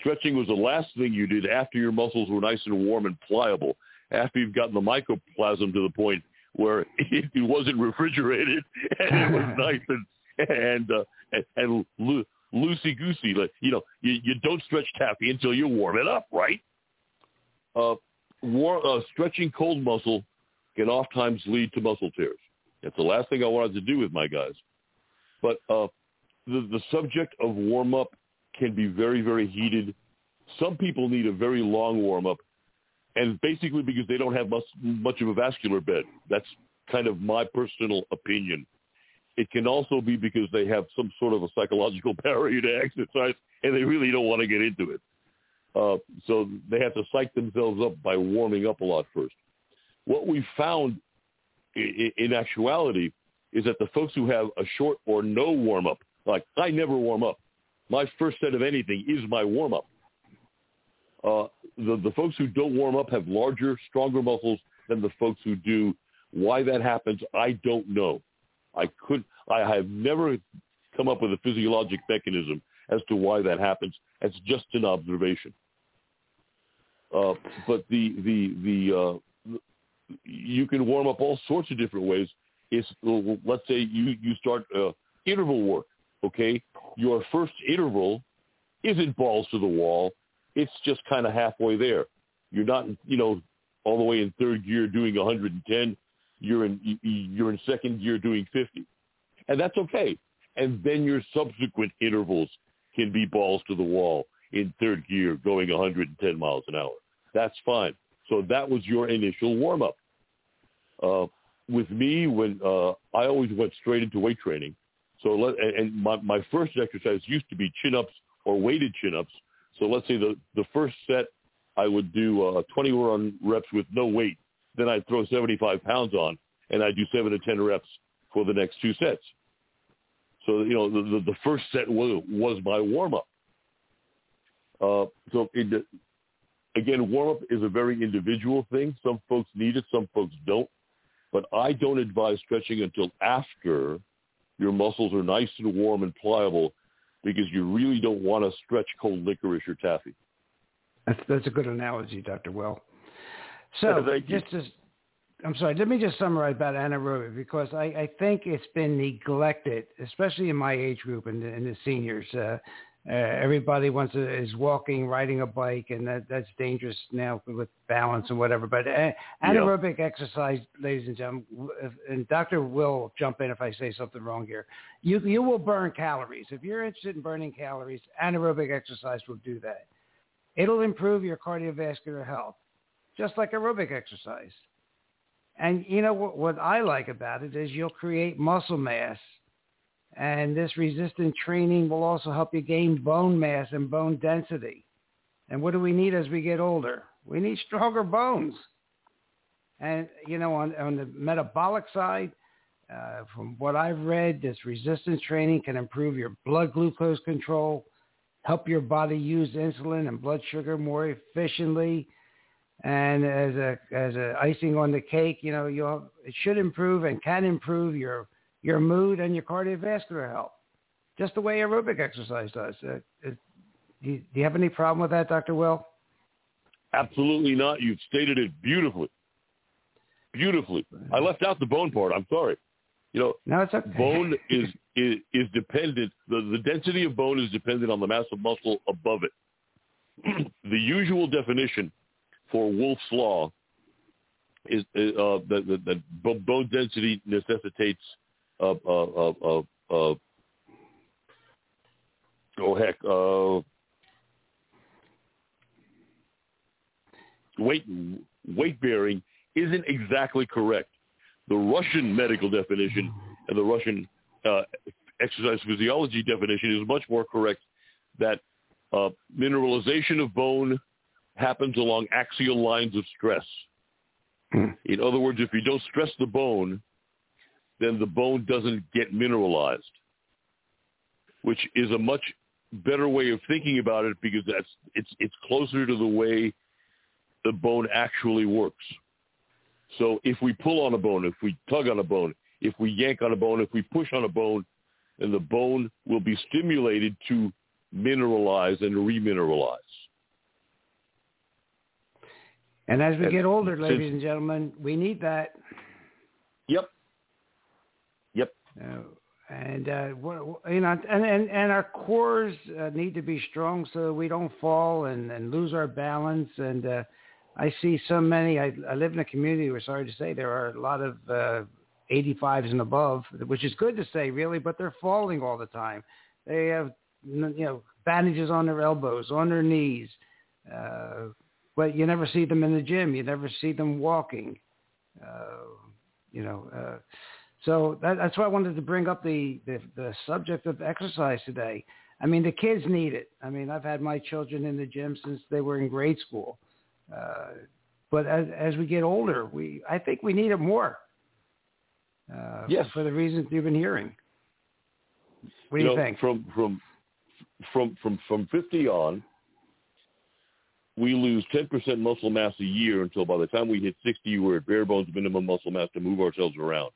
stretching was the last thing you did after your muscles were nice and warm and pliable, after you've gotten the myoplasm to the point where it, wasn't refrigerated and it was nice and and uh, and, and lo- loosey goosey. Like you know, you, you don't stretch taffy until you warm it up, right? Uh, war, uh, stretching cold muscle can oftentimes lead to muscle tears. That's the last thing I wanted to do with my guys. But uh, the the subject of warm up can be very very heated. Some people need a very long warm up, and basically because they don't have much much of a vascular bed. That's kind of my personal opinion. It can also be because they have some sort of a psychological barrier to exercise and they really don't want to get into it. Uh, so they have to psych themselves up by warming up a lot first. What we found in, actuality is that the folks who have a short or no warm up, like I never warm up. My first set of anything is my warm up. Uh, the, the folks who don't warm up have larger, stronger muscles than the folks who do. Why that happens, I don't know. I could, I have never come up with a physiologic mechanism as to why that happens. It's just an observation. Uh, but the the the uh, you can warm up all sorts of different ways. It's let's say you you start uh, interval work. Okay, your first interval isn't balls to the wall. It's just kind of halfway there. You're not you know all the way in third gear doing 110 you're in you're in second gear doing 50, and that's okay. And then your subsequent intervals can be balls to the wall in third gear going 110 miles an hour. That's fine. So that was your initial warm up. Uh, with me, when uh, I always went straight into weight training, so let, and my, my first exercise used to be chin ups or weighted chin ups. So let's say the the first set I would do uh, 21 reps with no weight then I'd throw 75 pounds on, and I'd do seven to 10 reps for the next two sets. So, you know, the, the, the first set was, was my warm-up. Uh, so, it, again, warm-up is a very individual thing. Some folks need it, some folks don't. But I don't advise stretching until after your muscles are nice and warm and pliable because you really don't want to stretch cold licorice or taffy. That's that's a good analogy, Dr. Will. So just as I'm sorry, let me just summarize about anaerobic because I, I think it's been neglected, especially in my age group and in the seniors. Uh, uh, everybody wants to, is walking, riding a bike, and that that's dangerous now with balance and whatever. But uh, anaerobic exercise, ladies and gentlemen, and Doctor will jump in if I say something wrong here. You you will burn calories if you're interested in burning calories. Anaerobic exercise will do that. It'll improve your cardiovascular health, just like aerobic exercise. And you know what, what I like about it is you'll create muscle mass and this resistant training will also help you gain bone mass and bone density. And what do we need as we get older? We need stronger bones. And, you know, on, on the metabolic side, uh, from what I've read, this resistance training can improve your blood glucose control, help your body use insulin and blood sugar more efficiently. And as a as a icing on the cake, you know, you'll it should improve and can improve your your mood and your cardiovascular health, just the way aerobic exercise does. Uh, do, you, do you have any problem with that, Dr. Will? Absolutely not. You've stated it beautifully. Beautifully. I left out the bone part. I'm sorry. You know, no, it's okay. bone is, is is dependent. The the density of bone is dependent on the mass of muscle above it. the usual definition for Wolff's law is uh, that bone density necessitates of, of oh heck uh, weight weight bearing isn't exactly correct. The Russian medical definition and the Russian uh, exercise physiology definition is much more correct. That uh, mineralization of bone happens along axial lines of stress. Hmm. In other words, if you don't stress the bone, then the bone doesn't get mineralized, which is a much better way of thinking about it because that's it's it's closer to the way the bone actually works. So if we pull on a bone, if we tug on a bone, if we yank on a bone, if we push on a bone, then the bone will be stimulated to mineralize and remineralize. And as we get older, ladies and gentlemen, we need that. Yep. Uh, and uh, you know, and and, and our cores uh, need to be strong so we don't fall and, and lose our balance. And uh, I see so many. I, I live in a community where, sorry to say, there are a lot of uh, 85s and above, which is good to say, really, but they're falling all the time. They have, you know, bandages on their elbows, on their knees, uh, but you never see them in the gym. You never see them walking. Uh, you know. Uh, so that, that's why I wanted to bring up the, the, the subject of exercise today. I mean, the kids need it. I mean, I've had my children in the gym since they were in grade school. Uh, but as, as we get older, we I think we need it more. Uh, yes. For the reasons you've been hearing. What do you, you know, think? From from from from from 50 on, we lose 10% muscle mass a year until by the time we hit 60, we're at bare bones minimum muscle mass to move ourselves around.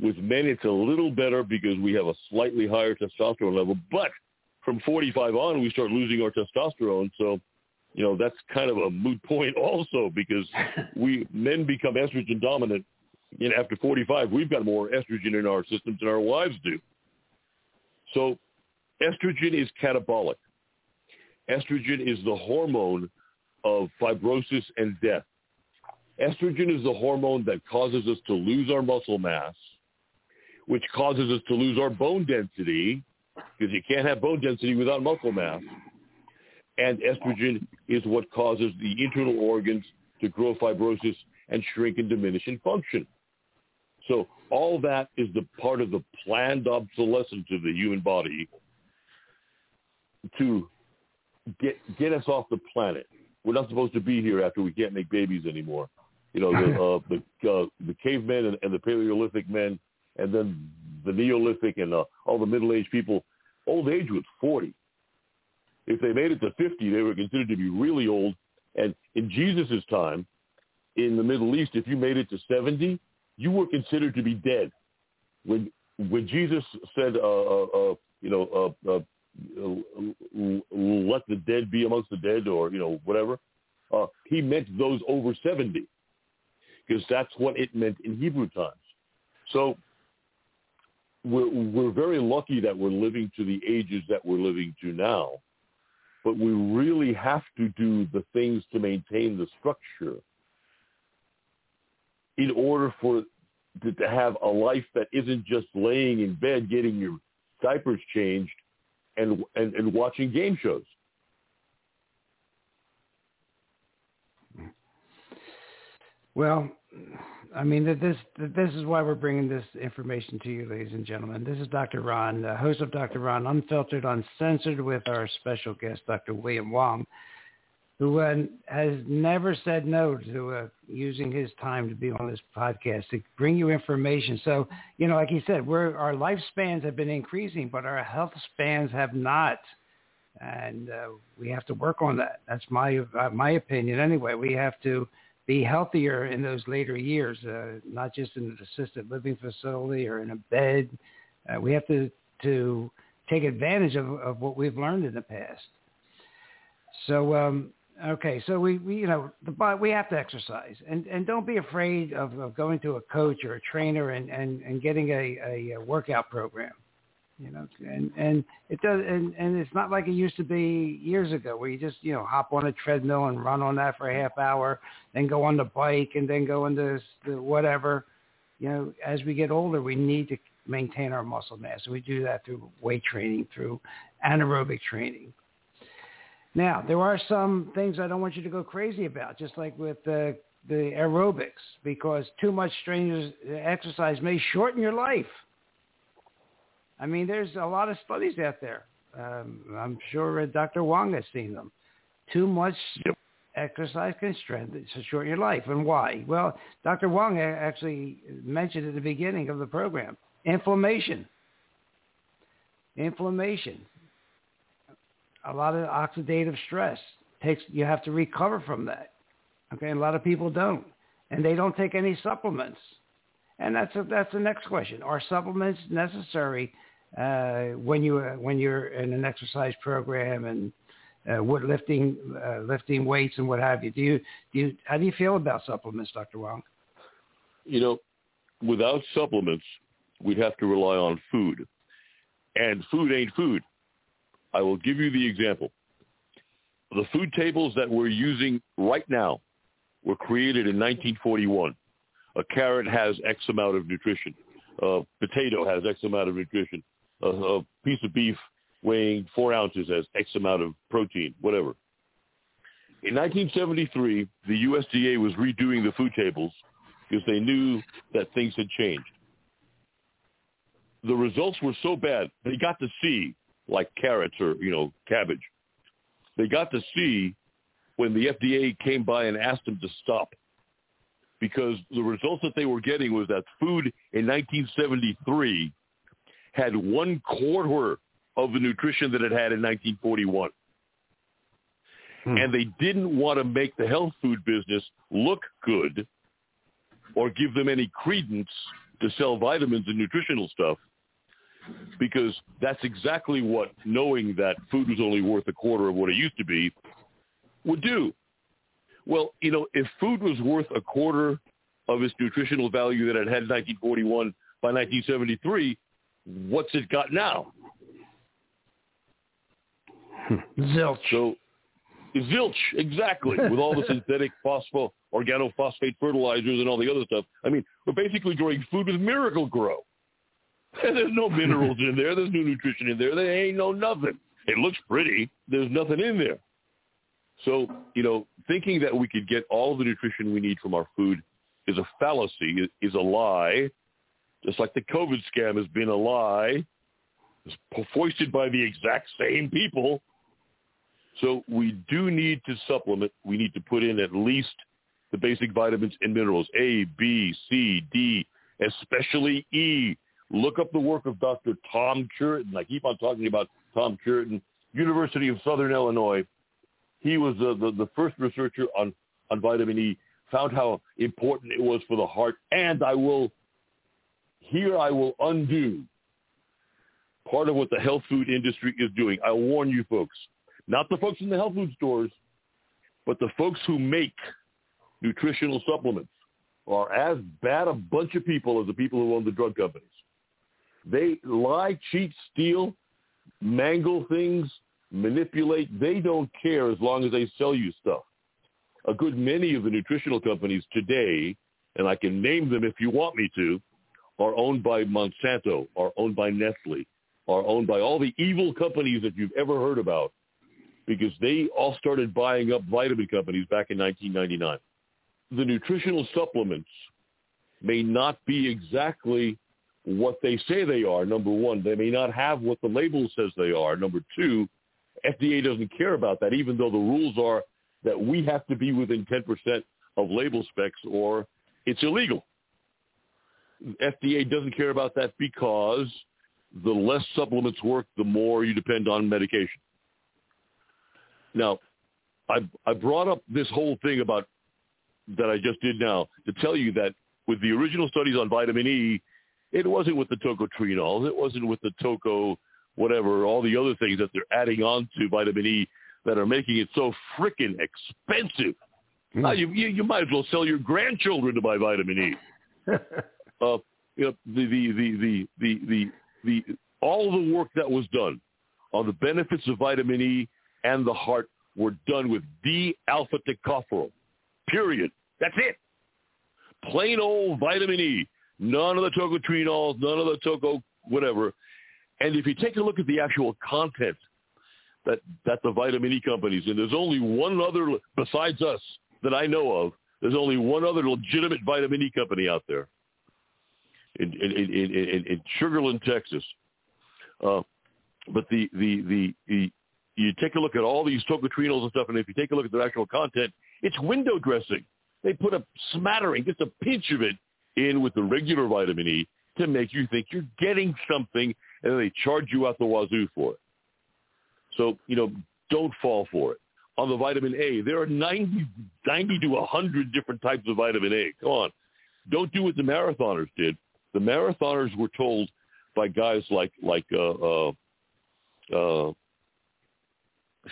With men, it's a little better because we have a slightly higher testosterone level. But from 45 on, we start losing our testosterone. So, you know, that's kind of a moot point also because we men become estrogen dominant. You know, after 45, we've got more estrogen in our systems than our wives do. So, estrogen is catabolic. Estrogen is the hormone of fibrosis and death. Estrogen is the hormone that causes us to lose our muscle mass which causes us to lose our bone density because you can't have bone density without muscle mass. And estrogen is what causes the internal organs to grow fibrosis and shrink and diminish in function. So all that is the part of the planned obsolescence of the human body to get get us off the planet. We're not supposed to be here after we can't make babies anymore. You know, the uh, the uh, the cavemen and, and the Paleolithic men and then the Neolithic and uh, all the middle-aged people, old age was 40. If they made it to 50, they were considered to be really old. And in Jesus' time, in the Middle East, if you made it to 70, you were considered to be dead. When when Jesus said, uh, uh, uh, you know, uh, uh, let the dead be amongst the dead or, you know, whatever. Uh, he meant those over 70 because that's what it meant in Hebrew times. So we're, we're very lucky that we're living to the ages that we're living to now, but we really have to do the things to maintain the structure in order for to, to have a life that isn't just laying in bed getting your diapers changed and and, and watching game shows. Well, I mean, this this is why we're bringing this information to you, ladies and gentlemen. This is Dr. Ron, the host of Dr. Ron Unfiltered, Uncensored, with our special guest, Dr. William Wong, who has never said no to uh, using his time to be on this podcast to bring you information. So, you know, like he said, we're, our lifespans have been increasing, but our health spans have not. And uh, we have to work on that. That's my uh, my opinion anyway. We have to be healthier in those later years, uh, not just in an assisted living facility or in a bed. Uh, we have to, to take advantage of, of what we've learned in the past. So, um, okay, so we, we, you know, the we have to exercise, and and don't be afraid of, of going to a coach or a trainer and and, and getting a, a workout program you know and and it does and and it's not like it used to be years ago where you just you know hop on a treadmill and run on that for a half hour then go on the bike and then go into the whatever. You know as we get older we need to maintain our muscle mass. And we do that through weight training through anaerobic training now there are some things i don't want you to go crazy about just like with the the aerobics because too much strenuous exercise may shorten your life I mean, there's a lot of studies out there. Um, I'm sure Dr. Wong has seen them. Too much exercise can shorten your life. And why? Well, Dr. Wong actually mentioned at the beginning of the program, inflammation. Inflammation. A lot of oxidative stress takes. You have to recover from that. Okay, and a lot of people don't, and they don't take any supplements. And that's a, that's the next question: Are supplements necessary uh, when you uh, when you're in an exercise program and uh, what lifting uh, lifting weights and what have you. Do you do you how do you feel about supplements, Dr. Wong? You know, without supplements, we'd have to rely on food, and food ain't food. I will give you the example. The food tables that we're using right now were created in 1941. A carrot has X amount of nutrition. A potato has X amount of nutrition a, a piece of beef weighing four ounces has X amount of protein, whatever. In 1973, the USDA was redoing the food tables because they knew that things had changed. The results were so bad, they got to see, like carrots or, you know, cabbage, they got to see when the FDA came by and asked them to stop because the results that they were getting was that food in 1973 had one quarter of the nutrition that it had in 1941. Hmm. And they didn't want to make the health food business look good or give them any credence to sell vitamins and nutritional stuff because that's exactly what knowing that food was only worth a quarter of what it used to be would do. Well, you know, if food was worth a quarter of its nutritional value that it had in 1941 by 1973, what's it got now? Hmm. Zilch. So zilch, exactly, with all the synthetic phospho, organophosphate fertilizers and all the other stuff. I mean, we're basically growing food with Miracle-Gro. There's no minerals in there. There's no nutrition in there. There ain't no nothing. It looks pretty. There's nothing in there. So, you know, thinking that we could get all the nutrition we need from our food is a fallacy, is a lie, just like the COVID scam has been a lie, it's foisted by the exact same people. So we do need to supplement. We need to put in at least the basic vitamins and minerals, A, B, C, D, especially E. Look up the work of Dr. Tom Cureton. I keep on talking about Tom Cureton, University of Southern Illinois. He was the, the, the first researcher on, on vitamin E, found how important it was for the heart, and I will here I will undo part of what the health food industry is doing. I warn you folks, not the folks in the health food stores, but the folks who make nutritional supplements are as bad a bunch of people as the people who own the drug companies. They lie, cheat, steal, mangle things, manipulate. They don't care as long as they sell you stuff. A good many of the nutritional companies today, and I can name them if you want me to, are owned by Monsanto, are owned by Nestle, are owned by all the evil companies that you've ever heard about because they all started buying up vitamin companies back in 1999. The nutritional supplements may not be exactly what they say they are, number one. They may not have what the label says they are. Number two, FDA doesn't care about that, even though the rules are that we have to be within 10% of label specs or it's illegal. FDA doesn't care about that because the less supplements work, the more you depend on medication. Now, I, I brought up this whole thing about that I just did now to tell you that with the original studies on vitamin E, it wasn't with the tocotrienols, it wasn't with the toco whatever, all the other things that they're adding on to vitamin E that are making it so freaking expensive. Mm. Now you, you you might as well sell your grandchildren to buy vitamin E. uh, you know, the, the, the, the, the, the, the, all the work that was done on the benefits of vitamin E and the heart were done with D-alpha tocopherol. Period. That's it. Plain old vitamin E. None of the tocotrienols, none of the toco whatever. And if you take a look at the actual content that, that the vitamin E companies, and there's only one other besides us that I know of, there's only one other legitimate vitamin E company out there in in in, in, in Sugar Land, Texas. Uh, but the, the the the you take a look at all these tocotrienols and stuff, and if you take a look at their actual content, it's window dressing. They put a smattering, just a pinch of it, in with the regular vitamin E to make you think you're getting something, and then they charge you out the wazoo for it. So you know, don't fall for it. On the vitamin A, there are 90, 90 to 100 different types of vitamin A. Come on. Don't do what the marathoners did. The marathoners were told by guys like like uh, uh, uh,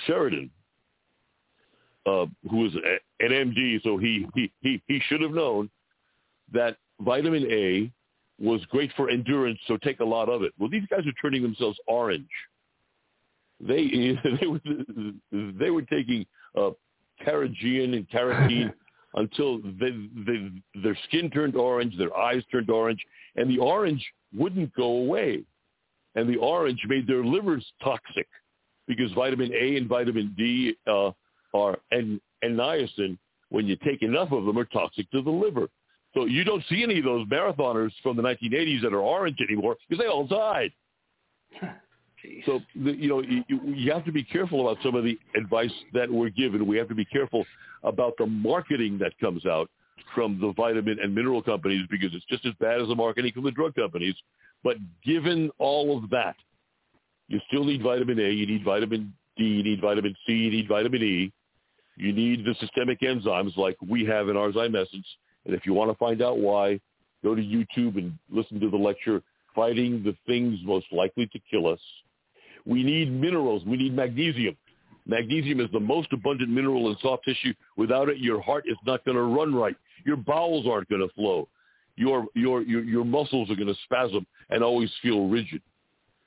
Sheehan, uh, who was an MD, so he, he he he should have known that vitamin A was great for endurance, so take a lot of it. Well, these guys are turning themselves orange. They they were they were taking uh, carrageenan and carotene until they, they, their skin turned orange, their eyes turned orange, and the orange wouldn't go away. And the orange made their livers toxic because vitamin A and vitamin D uh, are and, and niacin, when you take enough of them, are toxic to the liver. So you don't see any of those marathoners from the 1980s that are orange anymore because they all died. So the, you know you, you have to be careful about some of the advice that we're given. We have to be careful about the marketing that comes out from the vitamin and mineral companies because it's just as bad as the marketing from the drug companies. But given all of that, you still need vitamin A, you need vitamin D, you need vitamin C, you need vitamin E. You need the systemic enzymes like we have in our Essence. And if you want to find out why, go to YouTube and listen to the lecture, Fighting the Things Most Likely to Kill Us. We need minerals. We need magnesium. Magnesium is the most abundant mineral in soft tissue. Without it, your heart is not going to run right. Your bowels aren't going to flow. Your, your, your, your muscles are going to spasm and always feel rigid.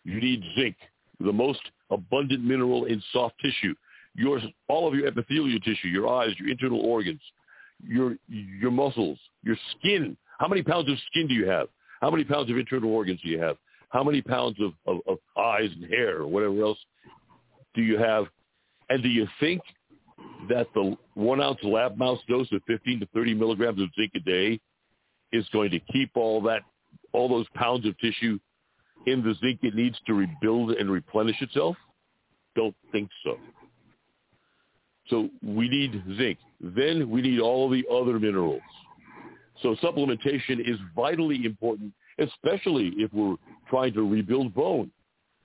You need zinc, the most abundant mineral in soft tissue. Your, all of your epithelial tissue, your eyes, your internal organs, your, your muscles, your skin. How many pounds of skin do you have? How many pounds of internal organs do you have? How many pounds of, of, of eyes and hair or whatever else do you have? And do you think that the one ounce lab mouse dose of 15 to 30 milligrams of zinc a day is going to keep all that, all those pounds of tissue in the zinc it needs to rebuild and replenish itself? Don't think so. So we need zinc. Then we need all the other minerals. So supplementation is vitally important, especially if we're trying to rebuild bone.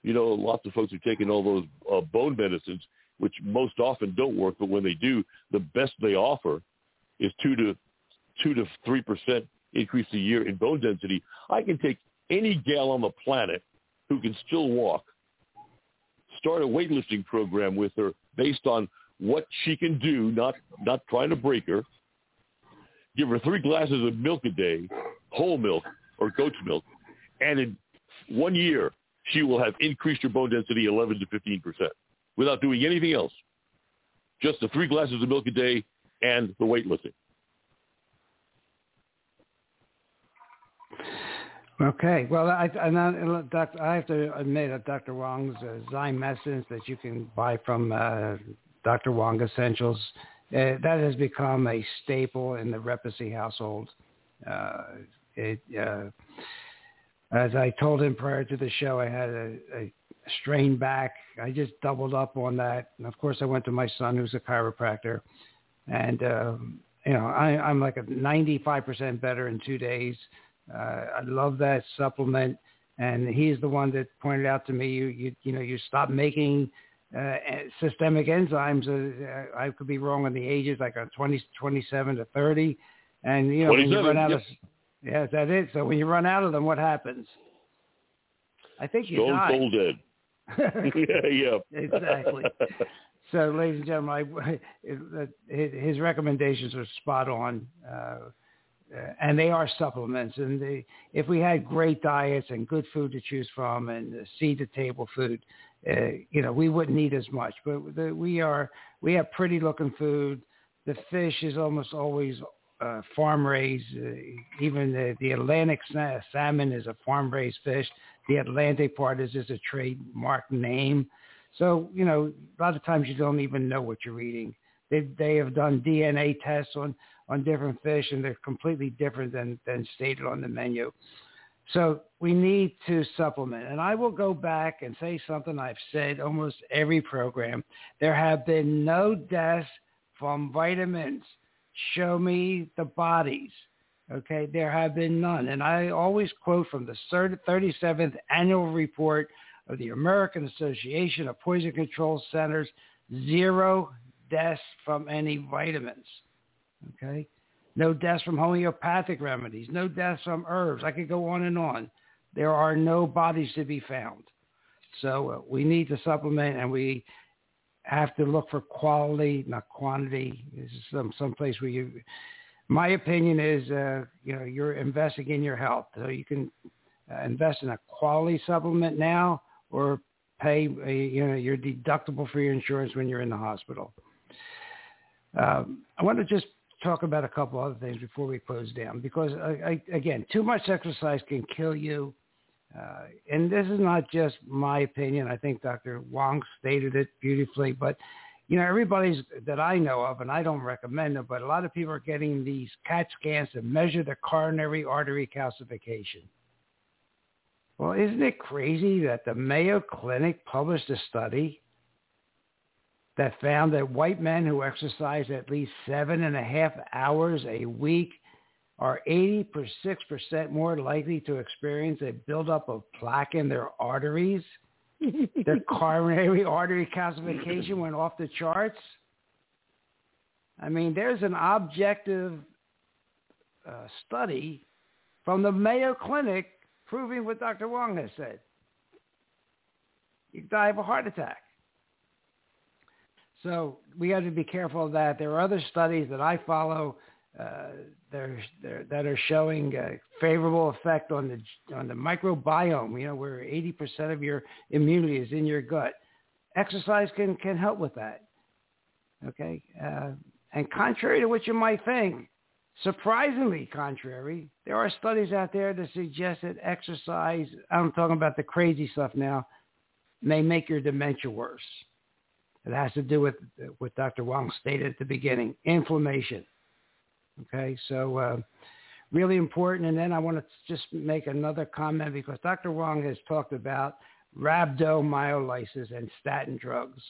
You know, lots of folks are taking all those uh, bone medicines, which most often don't work, but when they do, the best they offer is two to two to three percent increase a year in bone density. I can take any gal on the planet who can still walk. Start a weightlifting program with her based on what she can do, not not trying to break her. Give her three glasses of milk a day, whole milk or goat's milk, and in one year she will have increased her bone density 11 to 15 percent without doing anything else. Just the three glasses of milk a day and the weightlifting. Okay. Well, I, I, I have to admit that Dr. Wong's uh, that you can buy from uh, Dr. Wong Essentials, uh, that has become a staple in the Repacy household. Uh, it, uh, as I told him prior to the show, I had a, a strained back. I just doubled up on that. And of course, I went to my son, who's a chiropractor, and um, you know, I, I'm like a 95% better in two days. Uh, I love that supplement, and he's the one that pointed out to me, you you you know, you stop making uh, systemic enzymes. Uh, I could be wrong on the ages, like on 20, 27 to 30, and you know, when you run out yep. of yeah, is that it? So when you run out of them, what happens? I think you Stone die. cold dead. yeah, yeah. exactly. So, ladies and gentlemen, I, his recommendations are spot on, uh, and they are supplements. And they, if we had great diets and good food to choose from, and seed to table food, uh, you know, we wouldn't need as much. But the, we are we have pretty looking food. The fish is almost always uh, farm raised. Uh, even the, the Atlantic salmon is a farm raised fish. The Atlantic part is just a trademark name. So, you know, a lot of times you don't even know what you're eating. They, they have done DNA tests on, on different fish and they're completely different than, than stated on the menu. So we need to supplement. And I will go back and say something I've said almost every program. There have been no deaths from vitamins. Show me the bodies. Okay, there have been none. And I always quote from the 37th annual report of the American Association of Poison Control Centers, zero deaths from any vitamins. Okay, no deaths from homeopathic remedies, no deaths from herbs. I could go on and on. There are no bodies to be found. So uh, we need to supplement and we have to look for quality, not quantity. This is some some place where you my opinion is, uh, you know, you're investing in your health. So you can uh, invest in a quality supplement now or pay, you know, your deductible for your insurance when you're in the hospital. Um, I want to just talk about a couple other things before we close down because, I, I, again, too much exercise can kill you. Uh, and this is not just my opinion. I think Dr. Wong stated it beautifully, but you know, everybody's that I know of, and I don't recommend them, but a lot of people are getting these CAT scans to measure the coronary artery calcification. Well, isn't it crazy that the Mayo Clinic published a study that found that white men who exercise at least seven and a half hours a week are 86% more likely to experience a buildup of plaque in their arteries – their coronary artery calcification went off the charts. I mean, there's an objective uh, study from the Mayo Clinic proving what Dr. Wong has said. You die of a heart attack. So we have to be careful of that. There are other studies that I follow uh, they're, they're, that are showing a favorable effect on the on the microbiome. You know, where 80% of your immunity is in your gut. Exercise can can help with that. Okay, uh, and contrary to what you might think, surprisingly contrary, there are studies out there that suggest that exercise. I'm talking about the crazy stuff now. May make your dementia worse. It has to do with what Dr. Wong stated at the beginning: inflammation Okay, so uh, really important. And then I want to just make another comment because Dr. Wong has talked about rhabdomyolysis and statin drugs.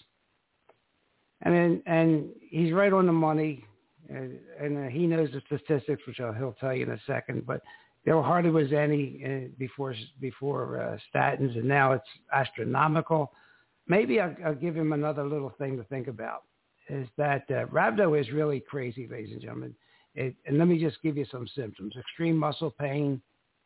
And then, and he's right on the money, and, and uh, he knows the statistics, which I'll, he'll tell you in a second. But there hardly was any uh, before before uh, statins, and now it's astronomical. Maybe I'll, I'll give him another little thing to think about. Is that uh, rhabdo is really crazy, ladies and gentlemen. It, and let me just give you some symptoms. Extreme muscle pain,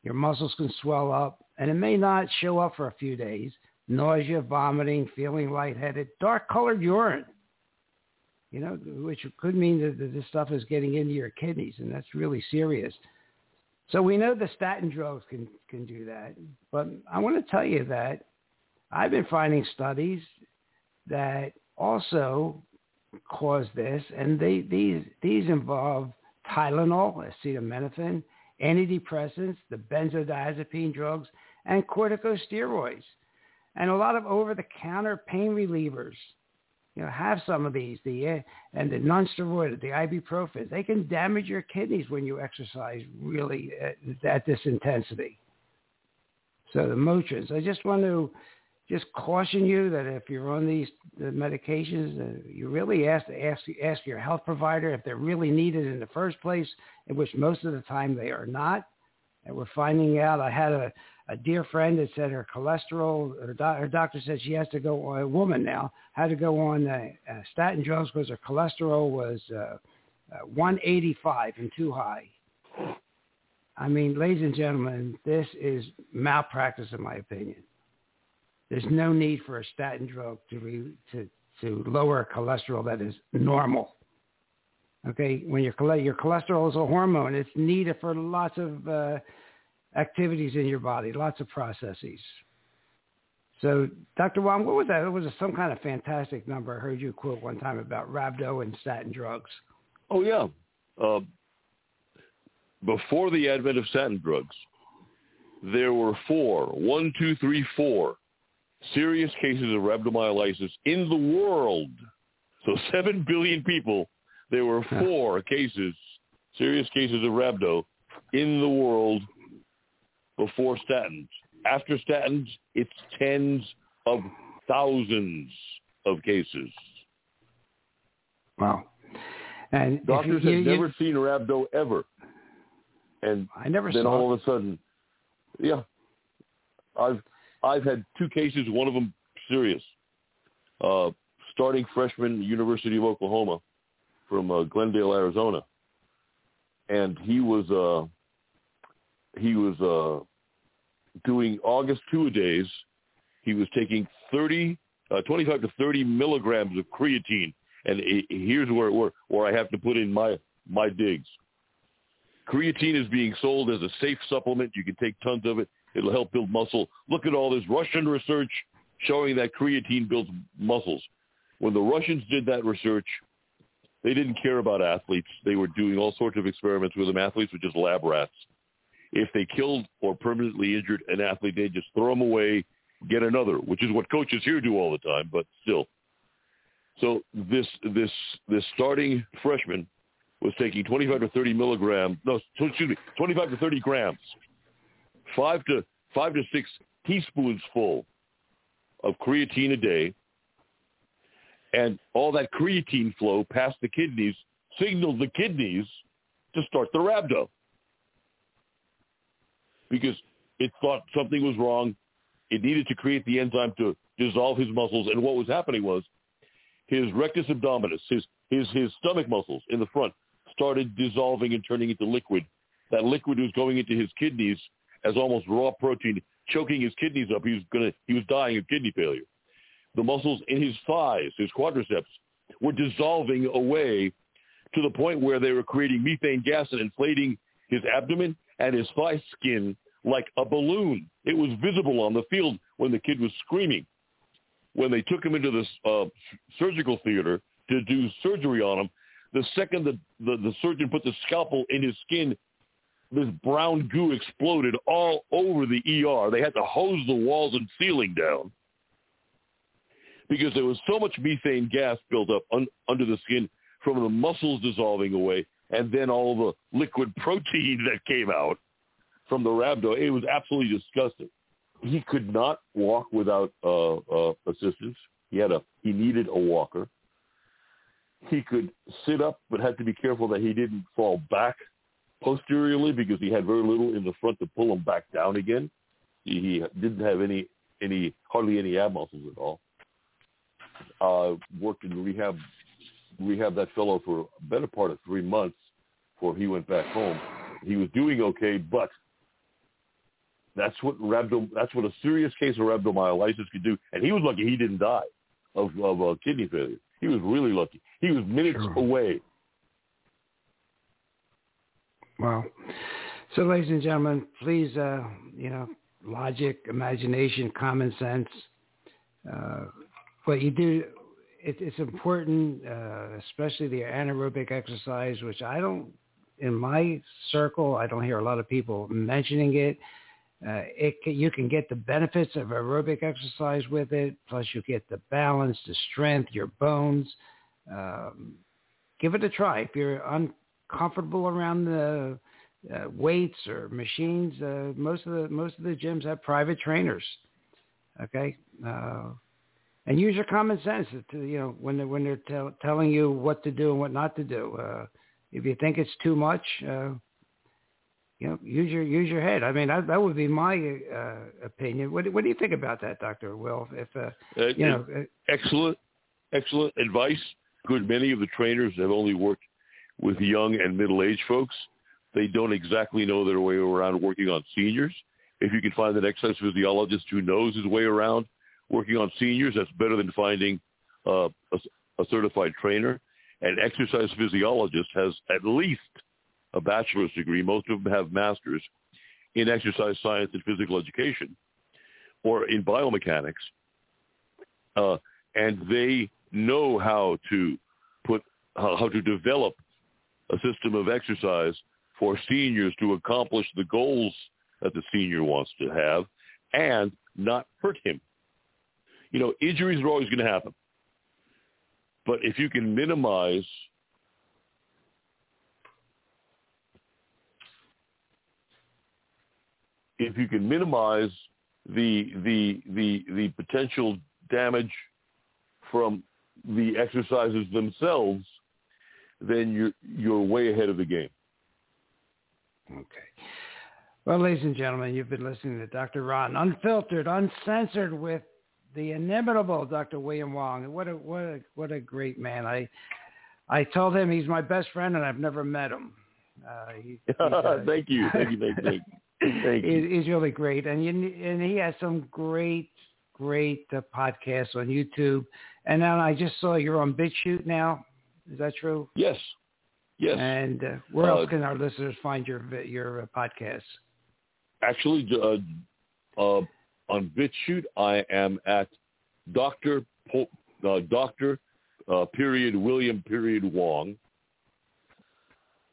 Your muscles can swell up, and it may not show up for a few days. Nausea, vomiting, feeling lightheaded, dark-colored urine. You know, which could mean that this stuff is getting into your kidneys, and that's really serious. So we know the statin drugs can can do that, but I want to tell you that I've been finding studies that also cause this, and they these these involve Tylenol, acetaminophen, antidepressants, the benzodiazepine drugs, and corticosteroids, and a lot of over-the-counter pain relievers. You know, have some of these, the and the non-steroidal, the ibuprofen. They can damage your kidneys when you exercise really at, at this intensity. So the Motrins. I just want to just caution you that if you're on these the medications, uh, you really ask ask ask your health provider if they're really needed in the first place, in which most of the time they are not. And we're finding out. I had a a dear friend that said her cholesterol, her, do, her doctor said she has to go. A woman now had to go on uh, uh, statin drugs because her cholesterol was uh, uh, 185 and too high. I mean, ladies and gentlemen, this is malpractice in my opinion. There's no need for a statin drug to re, to to lower cholesterol that is normal. Okay, when your your cholesterol is a hormone, it's needed for lots of uh, activities in your body, lots of processes. So, Dr. Wong, what was that? It was some kind of fantastic number. I heard you quote one time about rhabdo and statin drugs. Oh yeah, uh, before the advent of statin drugs, there were four, one, two, three, four serious cases of rhabdomyolysis in the world. So 7 billion people, there were four cases, serious cases of rhabdo in the world before statins. After statins, it's tens of thousands of cases. Wow. And doctors you, have you, never seen rhabdo ever. And I never saw. then all of a sudden, yeah, I've I've had two cases, one of them serious. Uh, starting freshman, University of Oklahoma, from uh, Glendale, Arizona, and he was uh, he was uh, doing August two a days. He was taking 30, uh, 25 to 30 milligrams of creatine, and it, here's where, where where I have to put in my my digs. Creatine is being sold as a safe supplement. You can take tons of it. It'll help build muscle. Look at all this Russian research showing that creatine builds muscles. When the Russians did that research, they didn't care about athletes. They were doing all sorts of experiments with them. Athletes were just lab rats. If they killed or permanently injured an athlete, they'd just throw them away, get another, which is what coaches here do all the time, but still. So this this this starting freshman was taking 25 to 30 milligrams, no, excuse me, 25 to 30 grams five to five to six teaspoons full of creatine a day, and all that creatine flow past the kidneys signaled the kidneys to start the rhabdo because it thought something was wrong. It needed to create the enzyme to dissolve his muscles, and what was happening was his rectus abdominis, his his his stomach muscles in the front, started dissolving and turning into liquid. That liquid was going into his kidneys as almost raw protein, choking his kidneys up. He was gonna he was dying of kidney failure. The muscles in his thighs, his quadriceps, were dissolving away to the point where they were creating methane gas and inflating his abdomen and his thigh skin like a balloon. It was visible on the field when the kid was screaming. When they took him into the uh, surgical theater to do surgery on him, the second the, the, the surgeon put the scalpel in his skin, this brown goo exploded all over the ER. They had to hose the walls and ceiling down because there was so much methane gas built up un- under the skin from the muscles dissolving away and then all the liquid protein that came out from the rhabdo. It was absolutely disgusting. He could not walk without uh, uh, assistance. He had a he needed a walker. He could sit up, but had to be careful that he didn't fall back posteriorly because he had very little in the front to pull him back down again. He, he didn't have any any hardly any ab muscles at all. Uh, worked in rehab rehab that fellow for a better part of three months before he went back home. He was doing okay, but That's what rhabdom, That's what a serious case of rhabdomyolysis could do. And he was lucky he didn't die of of uh, kidney failure. He was really lucky. He was minutes Sure. away. Well, so ladies and gentlemen, please, uh, you know, logic, imagination, common sense. Uh, what you do, it, it's important, uh, especially the anaerobic exercise, which I don't, in my circle, I don't hear a lot of people mentioning it. Uh, it can, you can get the benefits of aerobic exercise with it, plus you get the balance, the strength, your bones. Um, give it a try. If you're uncomfortable around the uh, weights or machines, uh, most of the most of the gyms have private trainers. Okay, uh, and use your common sense to you know when they're when they're tell, telling you what to do and what not to do. Uh, if you think it's too much, uh, you know, use your use your head. I mean, that, that would be my uh, opinion. What, what do you think about that, Doctor Will? If uh, Uh, you know, excellent, excellent advice. Good. Many of the trainers have only worked with young and middle-aged folks. They don't exactly know their way around working on seniors. If you can find an exercise physiologist who knows his way around working on seniors, that's better than finding uh, a, a certified trainer. An exercise physiologist has at least a bachelor's degree. Most of them have masters in exercise science and physical education or in biomechanics. Uh, and they know how to put how, how to develop a system of exercise for seniors to accomplish the goals that the senior wants to have and not hurt him. You know, injuries are always going to happen. But if you can minimize if you can minimize the the the the potential damage from the exercises themselves, then you're you're way ahead of the game. Okay. Well, ladies and gentlemen, you've been listening to Dr. Ron, unfiltered, uncensored, with the inimitable Dr. William Wong. What a what a what a great man! I I told him he's my best friend, and I've never met him. Uh, he, uh, thank you, thank you, thank you, thank you. He- He's really great, and you, and he has some great great uh, podcasts on YouTube. And then I just saw you're on BitChute now. Is that true? Yes, yes. And uh, where Uh, else can our listeners find your your uh, podcasts? Actually, uh, uh, on BitChute, I am at Doctor po- uh, Doctor uh, period William period Wong.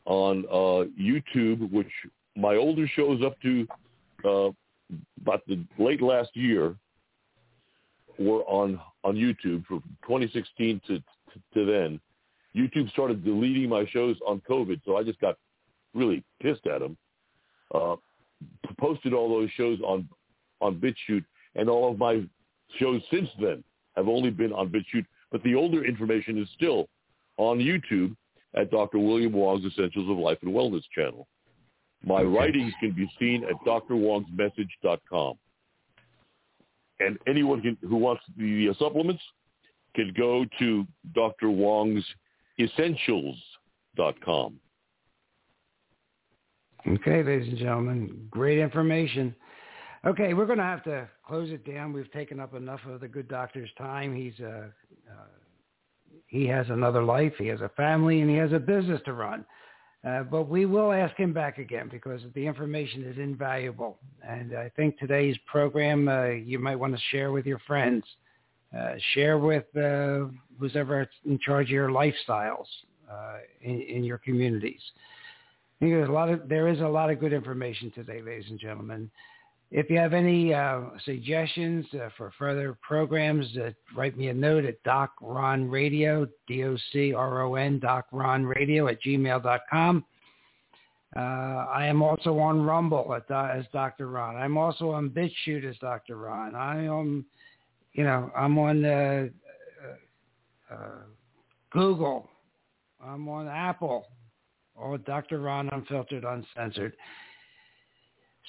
On uh, YouTube, which my older shows up to uh, about the late last year, were on on YouTube from 2016 to to then. YouTube started deleting my shows on COVID, so I just got really pissed at them. Uh, posted all those shows on on BitChute, and all of my shows since then have only been on BitChute. But the older information is still on YouTube at Dr. William Wong's Essentials of Life and Wellness channel. My writings can be seen at drwongsmessage.com. And anyone can, who wants the uh, supplements can go to Dr. Wong's Essentials.com. Okay, ladies and gentlemen, great information. Okay, we're going to have to close it down. We've taken up enough of the good doctor's time. He's uh, uh, he has another life, he has a family, and he has a business to run. Uh, but we will ask him back again because the information is invaluable. And I think today's program uh, you might want to share with your friends, uh, share with uh, who's ever in charge of your lifestyles uh, in, in your communities. I think there's a lot of there is a lot of good information today, ladies and gentlemen. If you have any uh, suggestions uh, for further programs, write me a note at Doc Ron Radio, D-O-C-R-O-N, Doc Ron Radio at gmail.com. Uh, I am also on Rumble at, as Dr. Ron. I'm also on BitChute as Dr. Ron. I am, you know, I'm on uh, uh, uh, Google. I'm on Apple. Or Dr. Ron Unfiltered, Uncensored.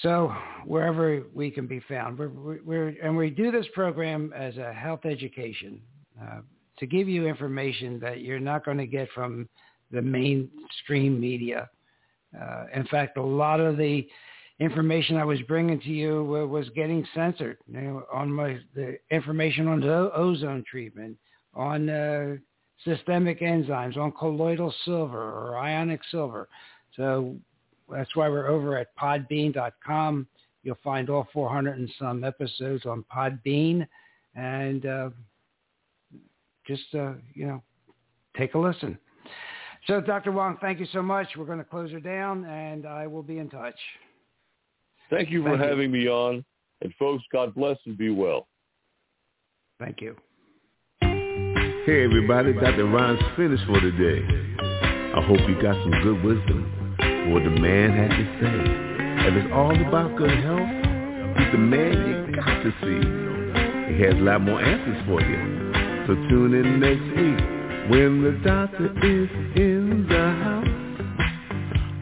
So wherever we can be found, we're, we're, we're and we do this program as a health education uh, to give you information that you're not going to get from the mainstream media. Uh, in fact, a lot of the information I was bringing to you was getting censored. You know, on my the information on the ozone treatment, on uh, systemic enzymes, on colloidal silver or ionic silver. So that's why we're over at podbean.com. You'll find all 400 and some episodes on Podbean, and uh, just uh, you know, take a listen. So, Dr. Wong, thank you so much. We're going to close her down, and I will be in touch. Thank you for thank having you. me on. And folks, God bless and be well. Thank you. Hey, everybody. Dr. Ron's finished for today. I hope you got some good wisdom for what the man had to say. If it's all about good health, he's the man you got to see. He has a lot more answers for you. So tune in next week when the doctor is in the house,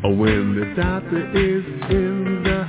or when the doctor is in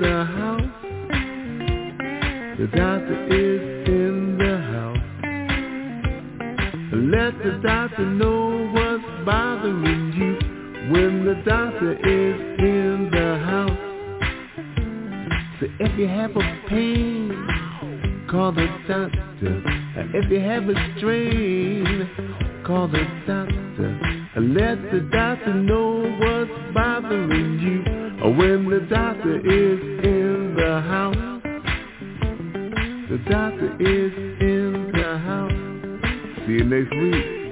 the house. The doctor is in the house. Let the doctor know what's bothering you when the doctor is in the house. So if you have a pain, call the doctor. If you have a strain, call the doctor let the doctor know what's bothering you. When the doctor is in the house, the doctor is in the house. See you next week.